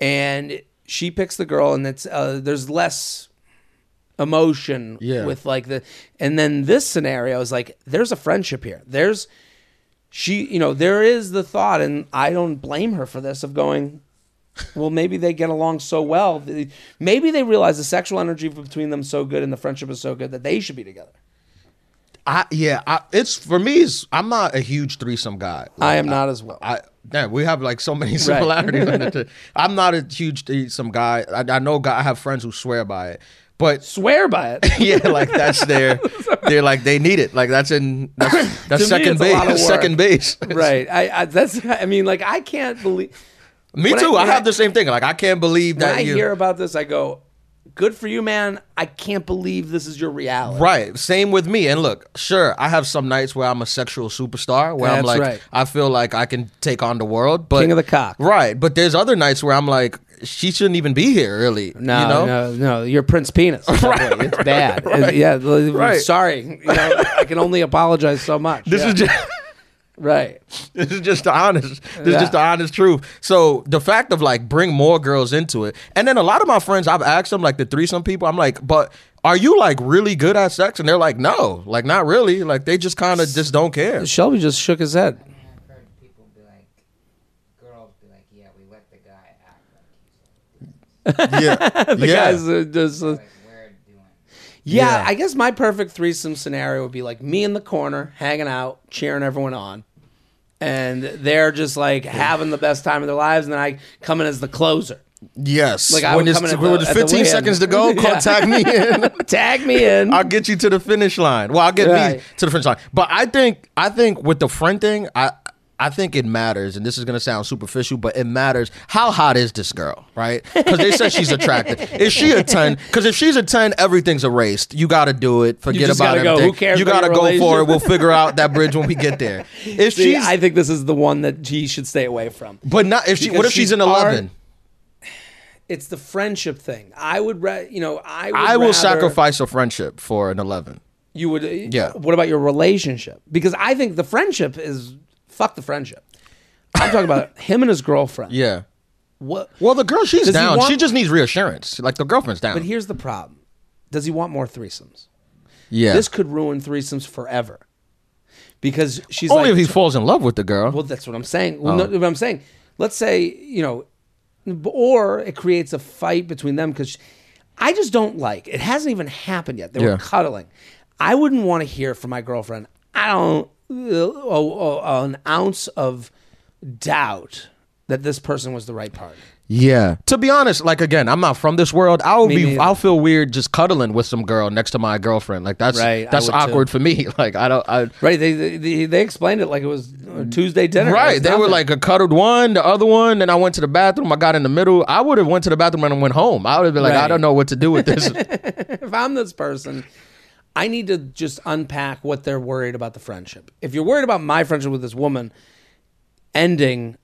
and she picks the girl and it's uh, there's less emotion Yeah. with like the and then this scenario is like there's a friendship here there's she you know there is the thought and i don't blame her for this of going well maybe they get along so well maybe they realize the sexual energy between them so good and the friendship is so good that they should be together I yeah. I, it's for me. It's, I'm not a huge threesome guy. i am not as well I damn, we have like so many similarities. [laughs] too. I'm not a huge threesome guy. I, I know. guy- I have friends who swear by it, but swear by it [laughs] yeah, like that's their. [laughs] They're like they need it. Like that's in that's, that's To me, second base. That's second base. [laughs] right I, I that's i mean like i can't believe Me When too. I, I- have the same thing. Like I can't believe that. when I you. hear about this, I go, good for you, man. I can't believe this is your reality. Right. Same with me. And look, sure, I have some nights where I'm a sexual superstar, where I'm like, right. I feel like I can take on the world. But King of the cock. Right. But there's other nights where I'm like, she shouldn't even be here, really. No, you know? no, no. You're Prince Penis. [laughs] Right, it's bad. right. yeah. Right. Sorry. You know, I can only apologize so much. This Yeah. is just. [laughs] right. This is just the honest. This Yeah. is just the honest truth. So the fact of like bring more girls into it, and then a lot of my friends, I've asked them like the threesome people, I'm like, but are you like really good at sex? And they're like, no, like not really. Like they just kind of just don't care. Shelby just shook his head. I've heard people be like, girls be like, yeah, we let the guy act like he's Yeah, [laughs] The yeah. guys uh, just, uh, like we're doing. yeah, Yeah. I guess my perfect threesome scenario would be like me in the corner, hanging out, cheering everyone on. And they're just like having the best time of their lives, and then I come in as the closer. Yes. Like, I when would it's, come in at when the- it's at the 15 seconds to go, [laughs] Yeah. contact me in. [laughs] Tag me in. I'll get you to the finish line. Well, I'll get me to the finish line. But I think I think with the friend thing, I I think it matters, and this is gonna sound superficial, but it matters. How hot is this girl, right? Because they said she's attractive. [laughs] Is she a ten? Because if she's a ten, everything's erased. You got to do it. Forget about gotta go. Who cares You got to go for it. We'll figure out that bridge when we get there. [laughs] If See, she's, I think this is the one that he should stay away from. but not if she. because What if she's, she's an eleven? It's the friendship thing. I would, ra- you know, I would I will rather- sacrifice a friendship for an eleven. You would, Yeah. What about your relationship? Because I think the friendship is fuck the friendship. I'm talking about [laughs] him and his girlfriend. Yeah. What? Well, the girl, she's Does he down. want- she just needs reassurance. Like the girlfriend's down. But here's the problem: Does he want more threesomes? yeah. This could ruin threesomes forever. Because she's Only like, if he falls in love with the girl. Well, that's what I'm saying. Well, Oh. no, what I'm saying, let's say you know, or it creates a fight between them because I just don't like. It hasn't even happened yet. They Yeah. were cuddling. I wouldn't want to hear from my girlfriend. I don't oh, oh, Uh, an ounce of doubt that this person was the right party. Yeah. To be honest, like again, I'm not from this world. I'll Me be neither. I'll feel weird just cuddling with some girl next to my girlfriend. Like that's Right, that's would too. awkward for me. [laughs] Like I don't I Right? They they, they explained it like it was Tuesday dinner. Right. They were like a cuddled one, the other one, then I went to the bathroom, I got in the middle. I would have went to the bathroom and went home. I would have been like, I don't know what to do with this. [laughs] if I'm this person, I need to just unpack what they're worried about the friendship. If you're worried about my friendship with this woman ending,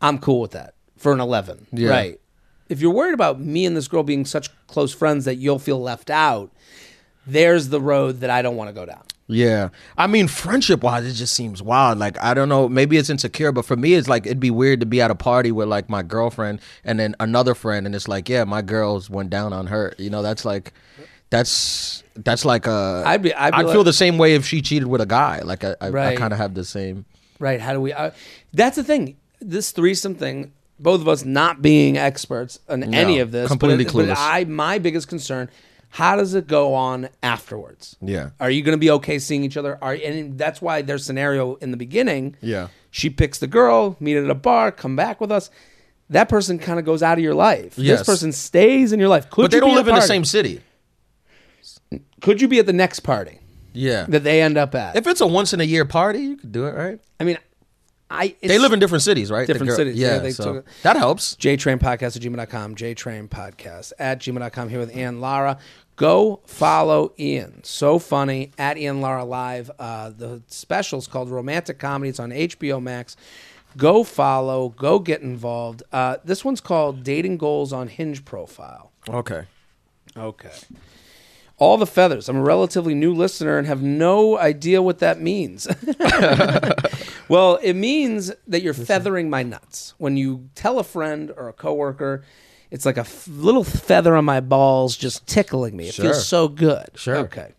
I'm cool with that for an 11. Yeah. Right. If you're worried about me and this girl being such close friends that you'll feel left out, there's the road that I don't want to go down. Yeah. I mean, friendship wise, it just seems wild. Like, I don't know, maybe it's insecure, but for me, it's like, it'd be weird to be at a party with like my girlfriend and then another friend, and it's like, yeah, my girls went down on her. You know, that's like, that's, that's like a, I'd be- I'd be feel like- the same way if she cheated with a guy. Like, I, I, I kind of have the same. Right. How do we? Uh, that's the thing. This threesome thing. Both of us not being experts on any of this, completely but, it- but clueless. I my biggest concern: how does it go on afterwards? Yeah. Are you going to be okay seeing each other? Are and that's why their scenario in the beginning. Yeah. She picks the girl, meet at a bar, come back with us. That person kind of goes out of your life. Yes. This person stays in your life. Could But they don't live in the same city. Could you be at the next party Yeah. that they end up at? If it's a once in a year party, you could do it, right? I mean, I They live in different cities, right? The Different girl- cities, yeah, Yeah, they so took that helps. jtrainpodcast at gmail.com, jtrainpodcast at gmail.com here with Ian Lara. Go follow Ian. So funny at Ian Lara Live. Uh, the special's called Romantic Comedy. It's on HBO Max. Go follow. Go get involved. Uh, this one's called Dating Goals on Hinge Profile. Okay. Okay. All the feathers. I'm a relatively new listener and have no idea what that means. [laughs] well, it means that you're feathering my nuts. When you tell a friend or a coworker, it's like a f- little feather on my balls just tickling me. It Sure. feels so good. Sure. Okay.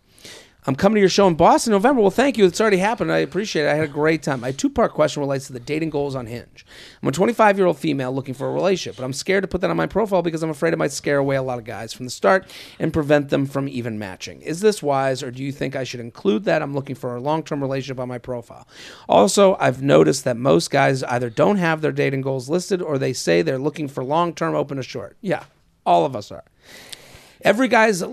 I'm coming to your show in Boston in November. Well, thank you. It's already happened. I appreciate it. I had a great time. My two part question relates to the dating goals on Hinge. I'm a 25 year old female looking for a relationship, but I'm scared to put that on my profile because I'm afraid it might scare away a lot of guys from the start and prevent them from even matching. Is this wise, or do you think I should include that I'm looking for a long term relationship on my profile? Also, I've noticed that most guys either don't have their dating goals listed or they say they're looking for long term, open to short. Yeah, all of us are. Every guy's.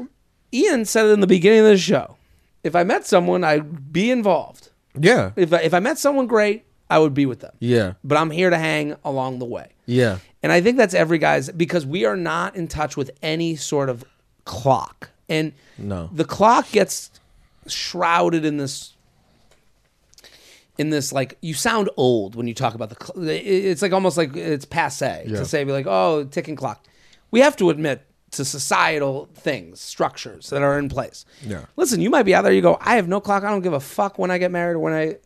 Ian said it in the beginning of the show. If I met someone, I'd be involved. Yeah. If I, if I met someone great, I would be with them. Yeah. But I'm here to hang along the way. Yeah. And I think that's every guy's because we are not in touch with any sort of clock, and No. the clock gets shrouded in this in this like you sound old when you talk about the cl- it's like almost like it's passe Yeah. to say be like oh ticking clock we have to admit to societal things structures that are in place Yeah. listen you might be out there you go i have no clock i don't give a fuck when i get married or when i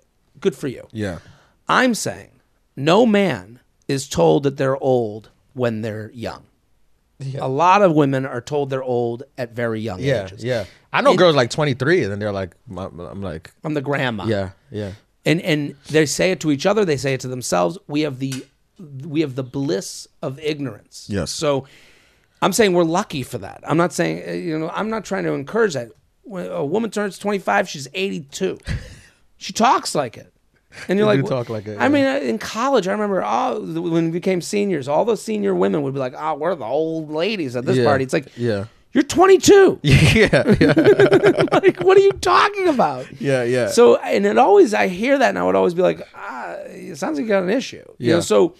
good for you Yeah. i'm saying no man is told that they're old when they're young Yeah. a lot of women are told they're old at very young Yeah. ages Yeah. I know girls like 23 and then they're like, I'm like, i'm the grandma yeah, yeah. and and they say it to each other they say it to themselves we have the we have the bliss of ignorance Yes. so i'm saying we're lucky for that i'm not saying uh, you know i'm not trying to encourage that when a woman turns 25 she's 82 [laughs] she talks like it and you're like talk like it, i yeah. mean uh, in college i remember oh when we became seniors all those senior women would be like oh we're the old ladies at this Yeah. party it's like Yeah. you're 22 [laughs] Yeah. Yeah. [laughs] like what are you talking about Yeah. Yeah. so and it always I hear that and I would always be like, ah, it sounds like you got an issue. You know, Yeah. so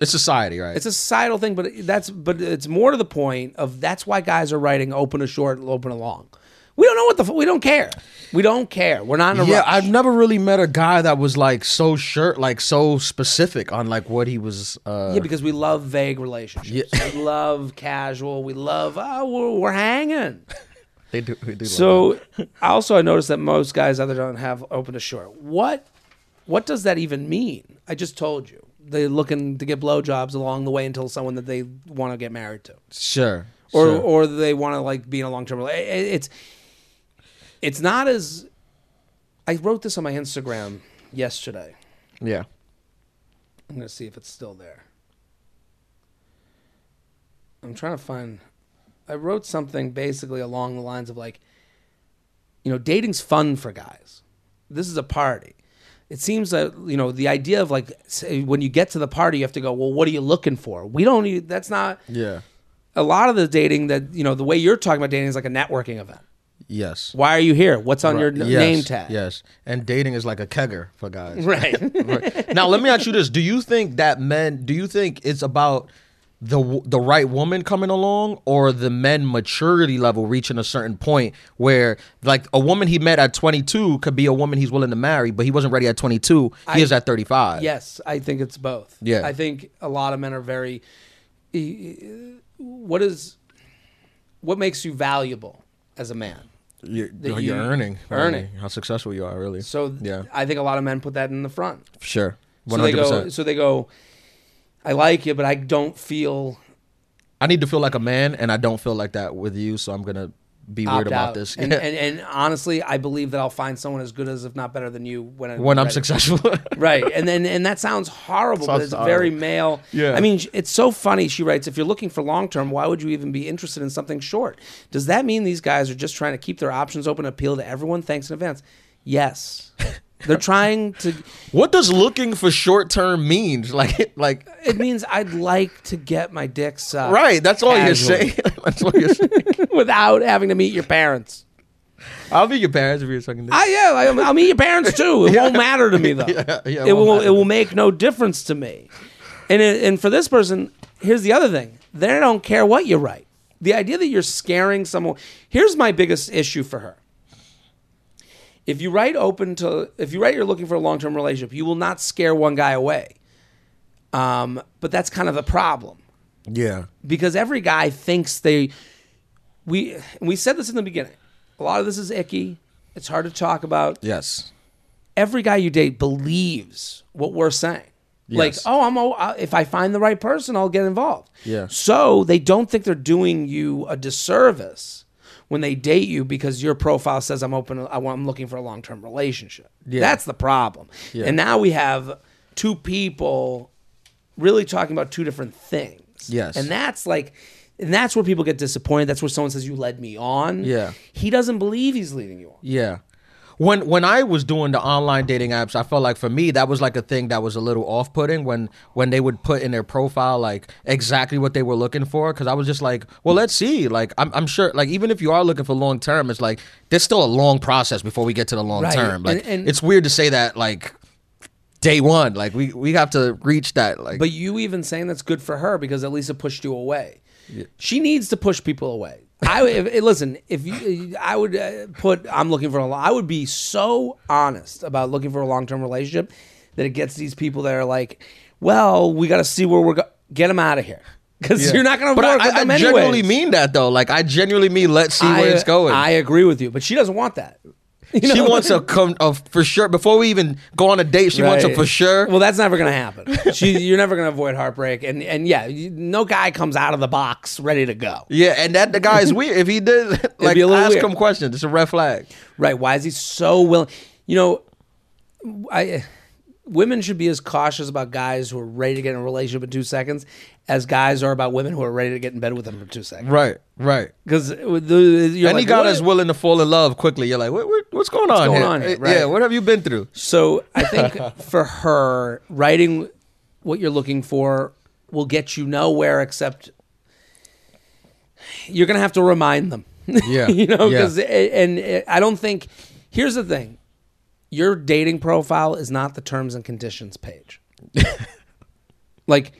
it's society, right? it's a societal thing, but that's but it's more to the point of that's why guys are writing open to short, open to long. We don't know what the f- we don't care. We don't care. We're not in a yeah, rush. I've never really met a guy that was like so sure, like so specific on like what he was. uh yeah, because we love vague relationships. Yeah. We love casual. We love oh we're, we're hanging. [laughs] They do. They do love So also I noticed that most guys either don't have open to short. What what does that even mean? I just told you. They're looking to get blowjobs along the way until someone that they want to get married to. sure. Or sure. or they want to like be in a long term relationship. It's it's not as I wrote this on my Instagram yesterday. yeah. I'm gonna see if it's still there. I'm trying to find. I wrote something basically along the lines of like, you know, dating's fun for guys. This is a party. It seems that you know the idea of like say, when you get to the party, you have to go. Well, what are you looking for? We don't. Need, that's not Yeah. a lot of the dating that you know. The way you're talking about dating is like a networking event. Yes. Why are you here? What's on your Right. n- Yes, name tag? Yes. And dating is like a kegger for guys. Right. [laughs] Right. Now, let me ask you this: Do you think that men? Do you think it's about the the right woman coming along, or the men maturity level reaching a certain point where, like, a woman he met at 22 could be a woman he's willing to marry, but he wasn't ready at 22. He I- is at 35. Yes, I think it's both. Yeah. I think a lot of men are very. What is, what makes you valuable as a man? You're, you're you- earning, earning. how successful you are, really. So Yeah. I think a lot of men put that in the front. Sure, So 100. they go. So they go. I like you, but I don't feel I need to feel like a man, and I don't feel like that with you, so I'm gonna be weird opt about out. this. And, [laughs] and and honestly, I believe that I'll find someone as good as, if not better than you, when I, when I'm ready. successful. [laughs] right and then and that sounds horrible but Sounds it's very male Yeah. i mean it's so funny she writes if you're looking for long term why would you even be interested in something short does that mean these guys are just trying to keep their options open appeal to everyone thanks in advance yes [laughs] they're trying to What does looking for short term mean? [laughs] Like, like, it means i'd like to get my dick sucked right? That's all you're Casually. saying. [laughs] that's all you're saying. [laughs] without having to meet your parents I'll meet your parents if you're sucking dick. I yeah, I'll, I'll meet your parents too. It won't matter to me though. Yeah, yeah, it it won't will matter. it will make no difference to me. And it, and for this person, here's the other thing: they don't care what you write. The idea that you're scaring someone. Here's my biggest issue for her. If you write open to, if you write you're looking for a long term relationship, you will not scare one guy away. Um, but that's kind of the problem yeah, because every guy thinks they we we said this in the beginning. A lot of this is icky. It's hard to talk about. yes, Every guy you date believes what we're saying. Like, oh, I'm uh, if I find the right person, I'll get involved. Yeah. So they don't think they're doing you a disservice when they date you because your profile says I'm open. I want, I'm looking for a long term relationship. Yeah. That's the problem. Yeah. And now we have two people really talking about two different things. Yes. And that's like, and that's where people get disappointed. That's where someone says you led me on. Yeah. He doesn't believe he's leading you on. yeah. When when I was doing the online dating apps, I felt like for me that was like a thing that was a little off putting when when they would put in their profile like exactly what they were looking for because I was just like, well, let's see. Like I'm I'm sure like even if you are looking for long term, it's like there's still a long process before we get to the long Right. term. Like And- and- it's weird to say that like day one. Like we we have to reach that. Like But you even saying that's good for her because at least it pushed you away. She needs to push people away. I if, if- listen. If you, I would uh, put, I'm looking for a. I would be so honest about looking for a long term relationship that it gets these people that are like, well, we got to see where we're. Go- Get them out of here because Yeah. you're not going to work I, with I, them I anyways. genuinely mean that though. Like I genuinely mean let's see where I, it's going. I agree with you, but she doesn't want that. [laughs] You she wants a come a for sure before we even go on a date. She wants a Right. for sure. Well, that's never going to happen. [laughs] She, you're never going to avoid heartbreak, and and yeah, you, no guy comes out of the box ready to go. yeah, and that the guy is [laughs] weird. If he did, like be a little ask weird. him questions. It's a red flag. Right? Why is he so willing? You know, I women should be as cautious about guys who are ready to get in a relationship in two seconds as guys are about women who are ready to get in bed with them for two seconds. Right, right. Because uh, Any like, guy that's willing to fall in love quickly, you're like, what, what, what's going on going here? on here? Eh, Right. Yeah, what have you been through? So I [laughs] think for her, writing what you're looking for will get you nowhere except you're going to have to remind them. [laughs] Yeah, you know, yeah. because eh, and eh, I don't think. Here's the thing: your dating profile is not the terms and conditions page. [laughs] like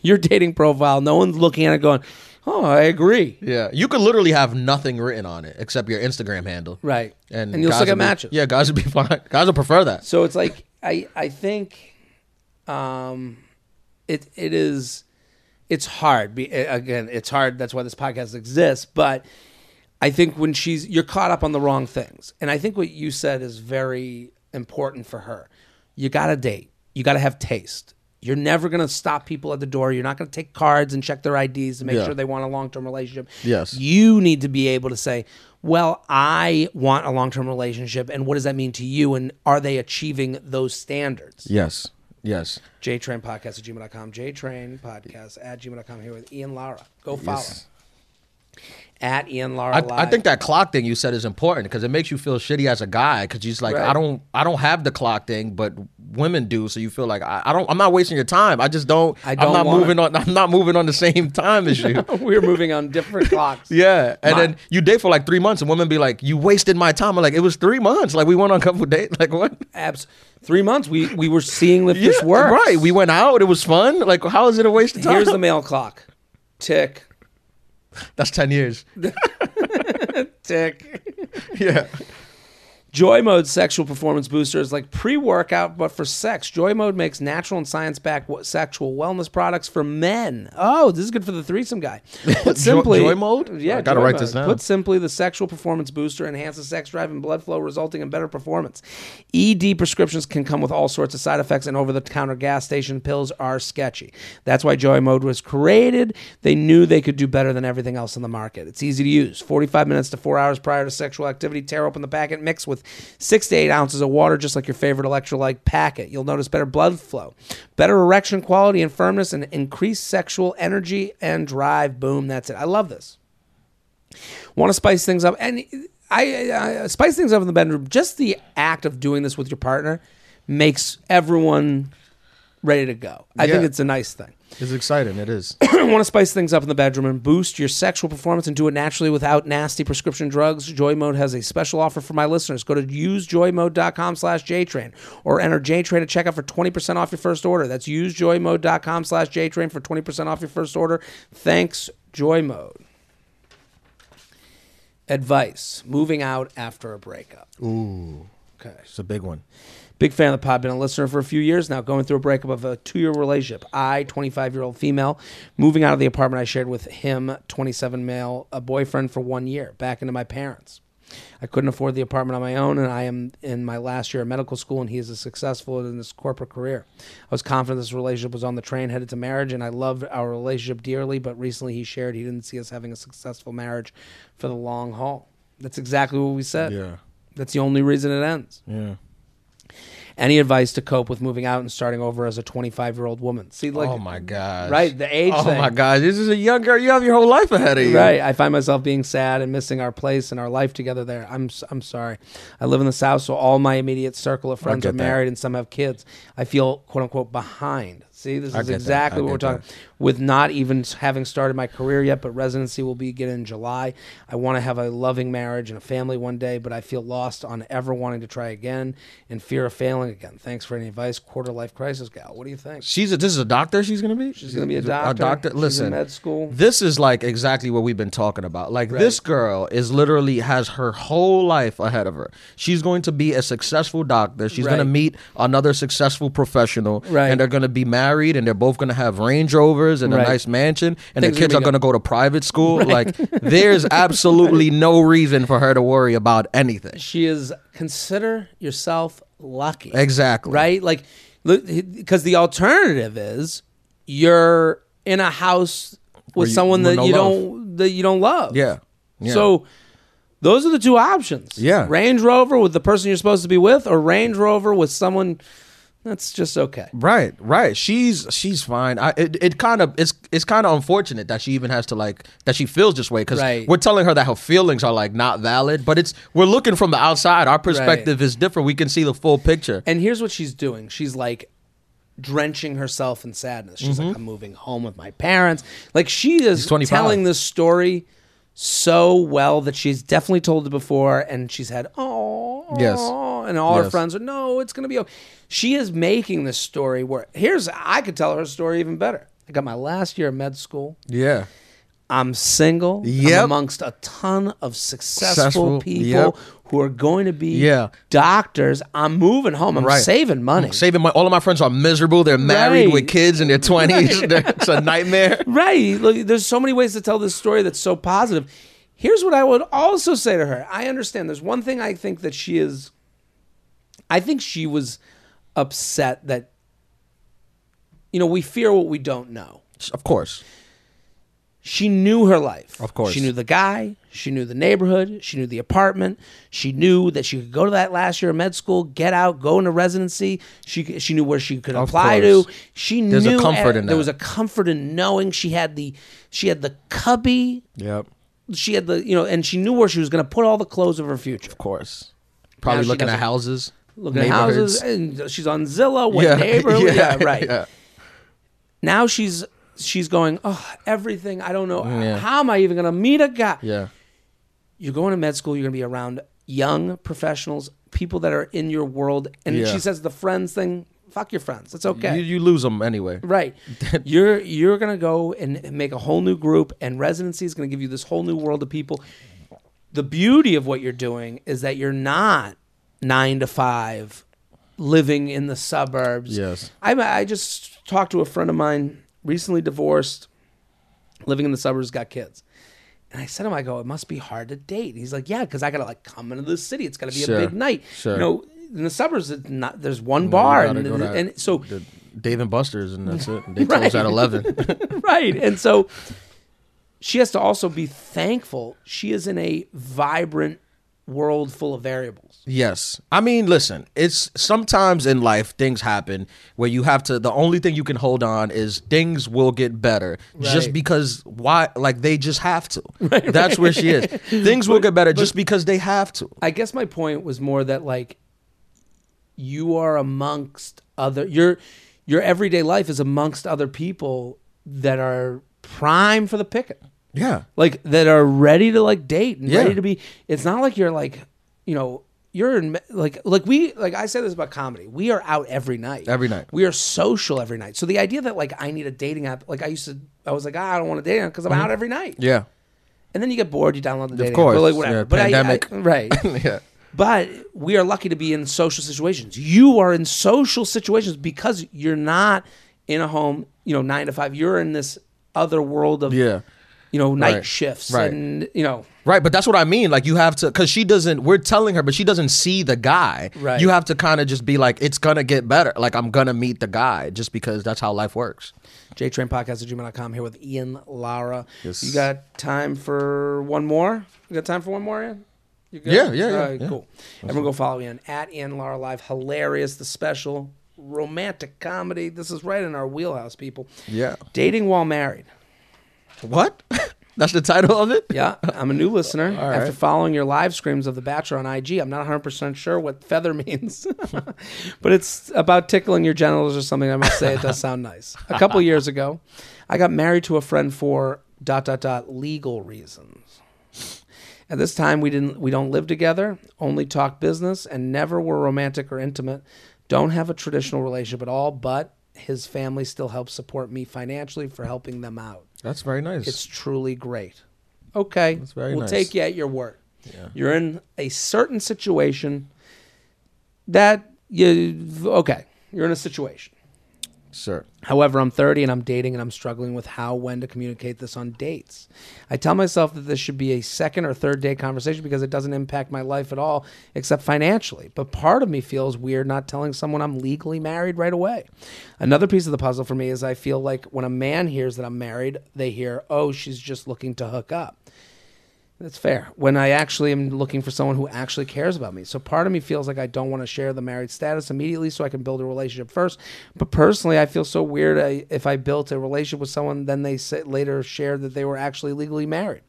your dating profile, no one's looking at it going, "Oh, I agree." Yeah, you could literally have nothing written on it except your Instagram handle. Right, And, and you'll still get be- matches. Yeah, guys would be [laughs] fine. Guys would prefer that. So it's like I I think um it it is it's hard. Be, again, it's hard. That's why this podcast exists. But I think when she's you're caught up on the wrong things, and I think what you said is very important for her. You got to date. You got to have taste. You're never going to stop people at the door. You're not going to take cards and check their IDs to make Yeah. sure they want a long term relationship. Yes. You need to be able to say, well, I want a long term relationship. And what does that mean to you? And are they achieving those standards? Yes, yes. JTrain Podcast at gmail.com. JTrain Podcast at gmail.com here with Ian Lara. Go follow Yes. At Ian Lara. I, I think that clock thing you said is important because it makes you feel shitty as a guy because you're just like Right. I don't I don't have the clock thing but women do so you feel like I, I don't I'm not wasting your time I just don't, I don't I'm not wanna- moving on [laughs] I'm not moving on the same time as you [laughs] we're moving on different clocks. [laughs] yeah and My- then you date for like three months and women be like you wasted my time I'm like it was three months like we went on a couple dates like what Abs- three months. We we were seeing if this Yeah, works. right we went out it was fun like how is it a waste of time Here's the male clock. Tick. That's ten years [laughs] Tick. [laughs] yeah Joymode sexual performance booster is like pre workout, but for sex. Joymode makes natural and science backed sexual wellness products for men. Oh, this is good for the threesome guy. [laughs] Put simply, Joymode? Yeah, I gotta Joy write Mode. this down. Put simply, the sexual performance booster enhances sex drive and blood flow, resulting in better performance. ED prescriptions can come with all sorts of side effects, and over the counter gas station pills are sketchy. That's why Joymode was created. They knew they could do better than everything else on the market. It's easy to use. 45 minutes to four hours prior to sexual activity. Tear open the packet, mix with six to eight ounces of water, just like your favorite electrolyte packet. You'll notice better blood flow, better erection quality and firmness, and increased sexual energy and drive. Boom, that's it. I love this want to spice things up and I, I spice things up in the bedroom just the act of doing this with your partner makes everyone ready to go i think it's a nice thing it's exciting. It is. [clears throat] Want to spice things up in the bedroom and boost your sexual performance and do it naturally without nasty prescription drugs? Joymode has a special offer for my listeners. Go to usejoymode.com slash jtrain or enter jtrain at checkout for 20% off your first order. That's usejoymode.com slash jtrain for 20% off your first order. Thanks Joymode advice. Moving out after a breakup. Ooh. Okay. It's a big one Big fan of the pod. Been a listener for a few years now. Going through a breakup of a two-year relationship. I, 25-year-old female, moving out of the apartment I shared with him, 27 male, a boyfriend for one year, back into my parents. I couldn't afford the apartment on my own, and I am in my last year of medical school, and he is a successful in his corporate career. I was confident this relationship was on the train headed to marriage, and I loved our relationship dearly. But recently, he shared he didn't see us having a successful marriage for the long haul. That's exactly what we said. yeah That's the only reason it ends. yeah Any advice to cope with moving out and starting over as a 25 year old woman? See, like, oh my god right, the age oh thing. my god this is a young girl you have your whole life ahead of you Right, I find myself being sad and missing our place and our life together there. I'm I'm sorry. I live in the south, so all my immediate circle of friends are that. married and some have kids. I feel quote unquote behind. See, this is exactly what we're talking. With not even having started my career yet, but residency will begin in July. I want to have a loving marriage and a family one day, but I feel lost on ever wanting to try again and fear of failing again. Thanks for any advice, quarter life crisis gal. What do you think? She's a, this is a doctor. She's gonna be. She's gonna be a doctor. A doctor. She's in Listen, med school. This is like exactly what we've been talking about. Like Right. this girl is literally has her whole life ahead of her. She's going to be a successful doctor. She's going to meet another successful professional, Right. and they're going to be married, and they're both going to have Range Rovers and Right. a nice mansion, and Things the kids are going to go to private school. Like there's [laughs] absolutely no reason for her to worry about anything. She is consider yourself lucky. Exactly. Right? Like because the alternative is you're in a house with you- someone that no you love. don't that you don't love. Yeah. Yeah. So those are the two options. Yeah. Range Rover with the person you're supposed to be with or Range Rover with someone that's just okay. Right, right. She's she's fine. I it, it kind of it's it's kind of unfortunate that she even has to like that she feels this way because Right. we're telling her that her feelings are like not valid, but it's we're looking from the outside. Our perspective is different. We can see the full picture. And here's what she's doing. She's like drenching herself in sadness. She's Mm-hmm. like, I'm moving home with my parents. Like she is telling this story so well that she's definitely told it before, and she's had oh Yes. and all her Yes. friends are no, it's gonna be. Okay. She is making this story where here's I could tell her story even better. I got my last year of med school. Yeah, I'm single. Yep. I'm amongst a ton of successful, Successful, people yep. Who are going to be Yeah. doctors. I'm moving home. I'm Right. saving money. saving my all of my friends are miserable. They're married Right. with kids in their [laughs] twenties. [laughs] it's a nightmare. Right. Look, there's so many ways to tell this story that's so positive. Here's what I would also say to her. I understand there's one thing I think that she is I think she was upset that you know, we fear what we don't know. Of course. She knew her life. Of course. She knew the guy, she knew the neighborhood, she knew the apartment. She knew that she could go to that last year of med school, get out, go into residency. She she knew where she could Of apply course. to. She There's a knew comfort in there that. was a comfort in knowing she had the she had the cubby Yep. she had the you know, and she knew where she was going to put all the clothes of her future. Of course. Probably she looking at doesn't- houses. Looking at houses, and she's on Zillow. What [laughs] neighborhood? Yeah, right. yeah. Now she's she's going. Oh, everything. I don't know. Yeah. How am I even going to meet a guy? Yeah. You're going to med school. You're going to be around young professionals, people that are in your world. And Yeah. she says the friends thing. Fuck your friends. It's okay. You, you lose them anyway. Right. [laughs] you're you're gonna go and make a whole new group, and residency is gonna give you this whole new world of people. The beauty of what you're doing is that you're not nine to five, living in the suburbs. Yes. I I just talked to a friend of mine, recently divorced, living in the suburbs, got kids. And I said to him, I go, it must be hard to date. He's like, yeah, because I gotta like come into the city. It's gotta be Sure. a big night. Sure. You know, in the suburbs, it's not. There's one bar, gotta and, go to and so the Dave and Buster's, and that's it. [laughs] They Right. close at eleven. [laughs] right. And so she has to also be thankful she is in a vibrant world full of variables. Yes. I mean, listen, it's sometimes in life things happen where you have to the only thing you can hold on is things will get better just because why like they just have to. [laughs] That's where she is. Things will get better just because they have to. I guess my point was more that like you are amongst other your your everyday life is amongst other people that are prime for the picking. Yeah. Like that are ready to like date and Yeah. ready to be it's not like you're like, you know, you're in like like we like I said this about comedy. We are out every night. Every night. We are social every night. So the idea that like I need a dating app, like I used to, I was like, ah, I don't want a dating app because I'm out every night. Yeah. And then you get bored, you download the dating course. app, but like whatever. Yeah, but I- pandemic. I, [laughs] right. [laughs] yeah. But we are lucky to be in social situations. You are in social situations because you're not in a home, you know, nine to five. You're in this other world of, Yeah. You know, night Right. shifts Right. and you know, Right, but that's what I mean. Like you have to, because she doesn't. We're telling her, but she doesn't see the guy. Right. You have to kind of just be like, it's gonna get better. Like I'm gonna meet the guy, just because that's how life works. JTrain Podcast at gmail.com here with Ian Lara. Yes. You got time for one more? You got time for one more, Ian? You good? Yeah, yeah, yeah, right, yeah. cool. Everyone go follow Ian at Ian Lara Live. Hilarious, the special romantic comedy. This is right in our wheelhouse, people. Yeah. Dating while married. What? [laughs] That's the title of it. Yeah, I'm a new listener. [laughs] After following your live streams of The Bachelor on IG, I'm not 100% sure what feather [laughs] means, but it's about tickling your genitals or something. I must say it does sound nice. A couple years ago, I got married to a friend for dot dot dot legal reasons. At this time, we didn't we don't live together, only talk business, and never were romantic or intimate. Don't have a traditional relationship at all, but his family still helps support me financially for helping them out. That's very nice. It's truly great. Okay, That's very we'll nice. take you at your word. Yeah. You're in a certain situation that you okay. You're in a situation. Sir. However, I'm 30 and I'm dating and I'm struggling with how when to communicate this on dates. I tell myself that this should be a second or third date conversation because it doesn't impact my life at all except financially. But part of me feels weird not telling someone I'm legally married right away. Another piece of the puzzle for me is I feel like when a man hears that I'm married, they hear, "Oh, she's just looking to hook up." That's fair. When I actually am looking for someone who actually cares about me. So part of me feels like I don't want to share the married status immediately so I can build a relationship first. But personally, I feel so weird if I built a relationship with someone, then they later shared that they were actually legally married.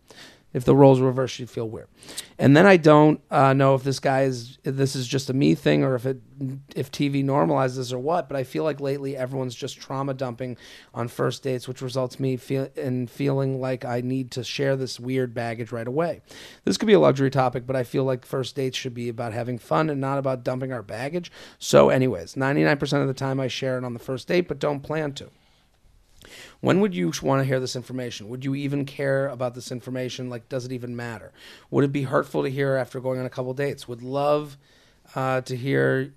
If the roles were reversed, you'd feel weird. And then I don't uh, know if this guy is if this is just a me thing or if it if TV normalizes or what. But I feel like lately everyone's just trauma dumping on first dates, which results me feel in feeling like I need to share this weird baggage right away. This could be a luxury topic, but I feel like first dates should be about having fun and not about dumping our baggage. So, anyways, ninety nine percent of the time I share it on the first date, but don't plan to. When would you want to hear this information? Would you even care about this information? Like, does it even matter? Would it be hurtful to hear after going on a couple dates? Would love uh, to hear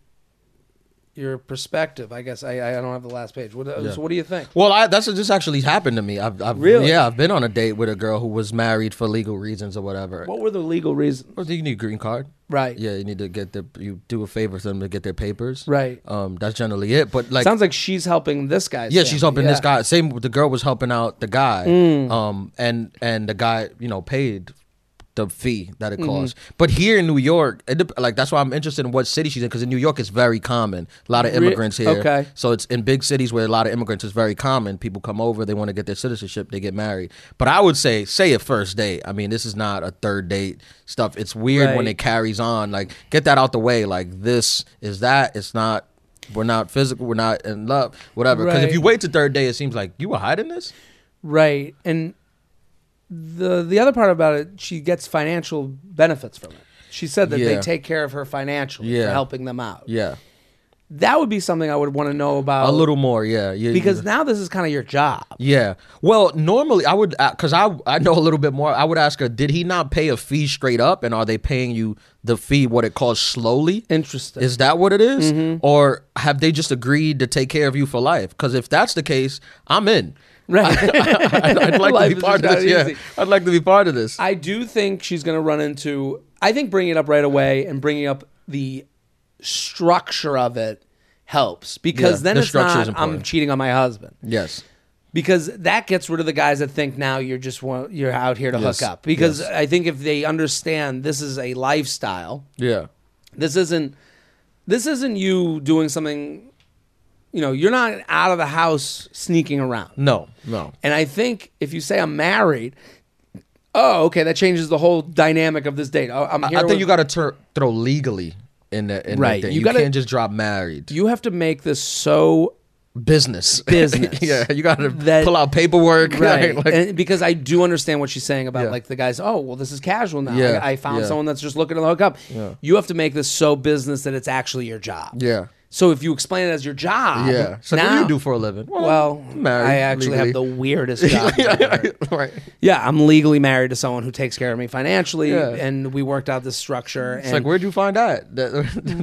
your perspective. I guess I, I don't have the last page. What, Yeah. So, what do you think? Well, I, that's this actually happened to me. I've, I've Really? yeah, I've been on a date with a girl who was married for legal reasons or whatever. What were the legal reasons? Well, you need a green card. Right. Yeah, you need to get the you do a favor for them to get their papers. Right. Um, that's generally it. But like, Sounds like she's helping this guy. yeah, she's helping this guy. Same, with the girl was helping out the guy. Mm. Um, and and the guy, you know, paid the fee that Mm-hmm. it costs. But here in New York, it, like that's why I'm interested in what city she's in because in New York it's very common. A lot of immigrants here. okay. So it's in big cities where a lot of immigrants it's very common. People come over, they want to get their citizenship, they get married. But I would say say a first date. I mean, this is not a third date stuff. It's weird when it carries on. Like get that out the way. Like this is that. It's not. We're not physical. We're not in love. Whatever. Because if you wait to third day, it seems like you were hiding this. Right. And the the other part about it, she gets financial benefits from it. She said that they take care of her financially Yeah. for helping them out. Yeah, That would be something I would want to know about a little more. Yeah, yeah. because now this is kind of your job. Yeah. Well, normally I would, because I I know a little bit more. I would ask her, did he not pay a fee straight up, and are they paying you the fee what it calls slowly? Interesting. Is that what it is? Mm-hmm. or have they just agreed to take care of you for life? Because if that's the case, I'm in. Right. I'd, I'd like Life to be part of this. Yeah. I'd like to be part of this. I do think she's going to run into. I think bringing it up right away and bringing up the structure of it helps because Yeah, then the it's structure not is I'm important. cheating on my husband yes. because that gets rid of the guys that think now you're just want, you're out here to Yes, hook up because yes. I think if they understand this is a lifestyle Yeah. this isn't this isn't you doing something you know you're not out of the house sneaking around No. No. and I think if you say I'm married, oh, okay, that changes the whole dynamic of this date. I'm I, here. I think with- you got to tur- throw legally in the in Right. The thing. You You, gotta- can't just drop married. you have to make this so business. [laughs] Business. yeah. You got [laughs] to pull out paperwork. [laughs] right, Like- and because I do understand what she's saying about Yeah. like the guys. Oh, well, this is casual now. Yeah, I, I found yeah. someone that's just looking to hook up. Yeah. You have to make this so business that it's actually your job. yeah. So if you explain it as your job, Yeah. So what now do you do for a living? Well, married, I actually have the weirdest [laughs] job. ever. [laughs] right. yeah, I'm legally married to someone who takes care of me financially, Yeah. and we worked out this structure. It's and like, where'd you find that? [laughs] that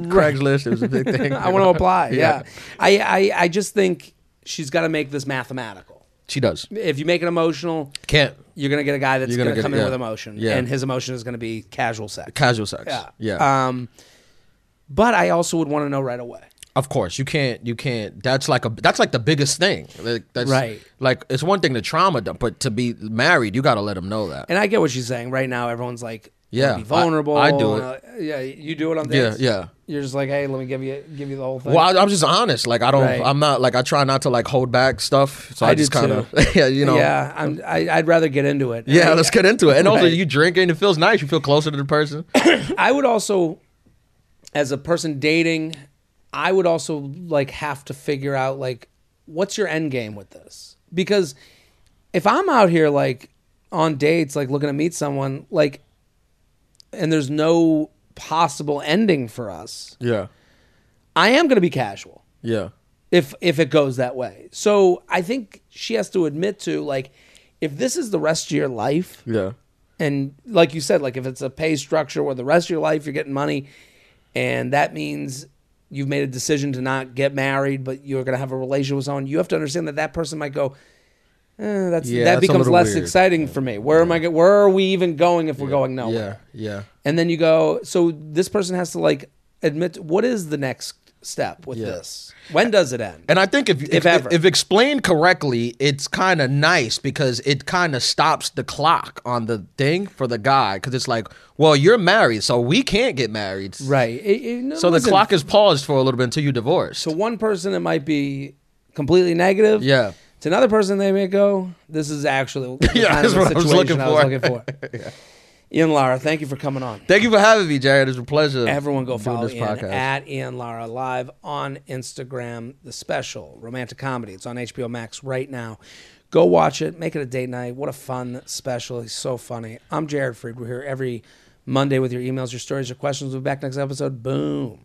Craigslist. It was a big thing. I want to apply. Yeah. Yeah. I, I, I just think she's got to make this mathematical. She does. If you make it emotional, Can't. you're going to get a guy that's You're going gonna to get- come in yeah. with emotion. Yeah. And his emotion is going to be casual sex. Casual sex. yeah. Yeah. Um, but I also would want to know right away. Of course, you can't. You can't. That's like a. That's like the biggest thing. Like, that's Right. Like it's one thing to trauma dump, but to be married, you got to let them know that. And I get what she's saying. Right now, everyone's like, Yeah, be vulnerable. I- I do it. uh, yeah, you do it on Yeah, dates. yeah. You're just like, hey, let me give you give you the whole thing. Well, I, I'm just honest. Like I don't. Right. I'm not like I try not to like hold back stuff. So I, I just kind of [laughs] yeah, you know. yeah, I'm, I, I'd rather get into it. Yeah, I, let's get into it. And also, Right. you drinking, it feels nice. You feel closer to the person. [coughs] I would also, as a person dating, I would also like have to figure out like what's your end game with this because if I'm out here like on dates, like looking to meet someone, like, and there's no possible ending for us, Yeah, I am going to be casual. yeah, if if it goes that way. So I think she has to admit to like if this is the rest of your life yeah, and like you said like if it's a pay structure where the rest of your life you're getting money and that means you've made a decision to not get married but you're going to have a relationship with someone you have to understand that that person might go eh, that's Yeah, that that's becomes less weird. exciting for me where am i go- where are we even going if we're going nowhere yeah, yeah. and then you go so this person has to like admit what is the next step with Yeah. this when does it end And I think if if, if, ever. if explained correctly, it's kind of nice because it kind of stops the clock on the thing for the guy. Because it's like, well, you're married, so we can't get married. Right. It- it- no, So the clock is paused for a little bit until you divorce. So one person, it might be completely negative. yeah. To another person, they may go, "This is actually [laughs] the Yeah, kind of that's what I was situation looking I was looking for." [laughs] Ian Lara, thank you for coming on. Thank you for having me, Jared. It's a pleasure. Everyone go follow this Ian podcast. at Ian Lara live on Instagram. The special romantic comedy. It's on HBO Max right now. Go watch it. Make it a date night. What a fun special. He's so funny. I'm Jared Freid. We're here every Monday with your emails, your stories, your questions. We'll be back next episode. Boom.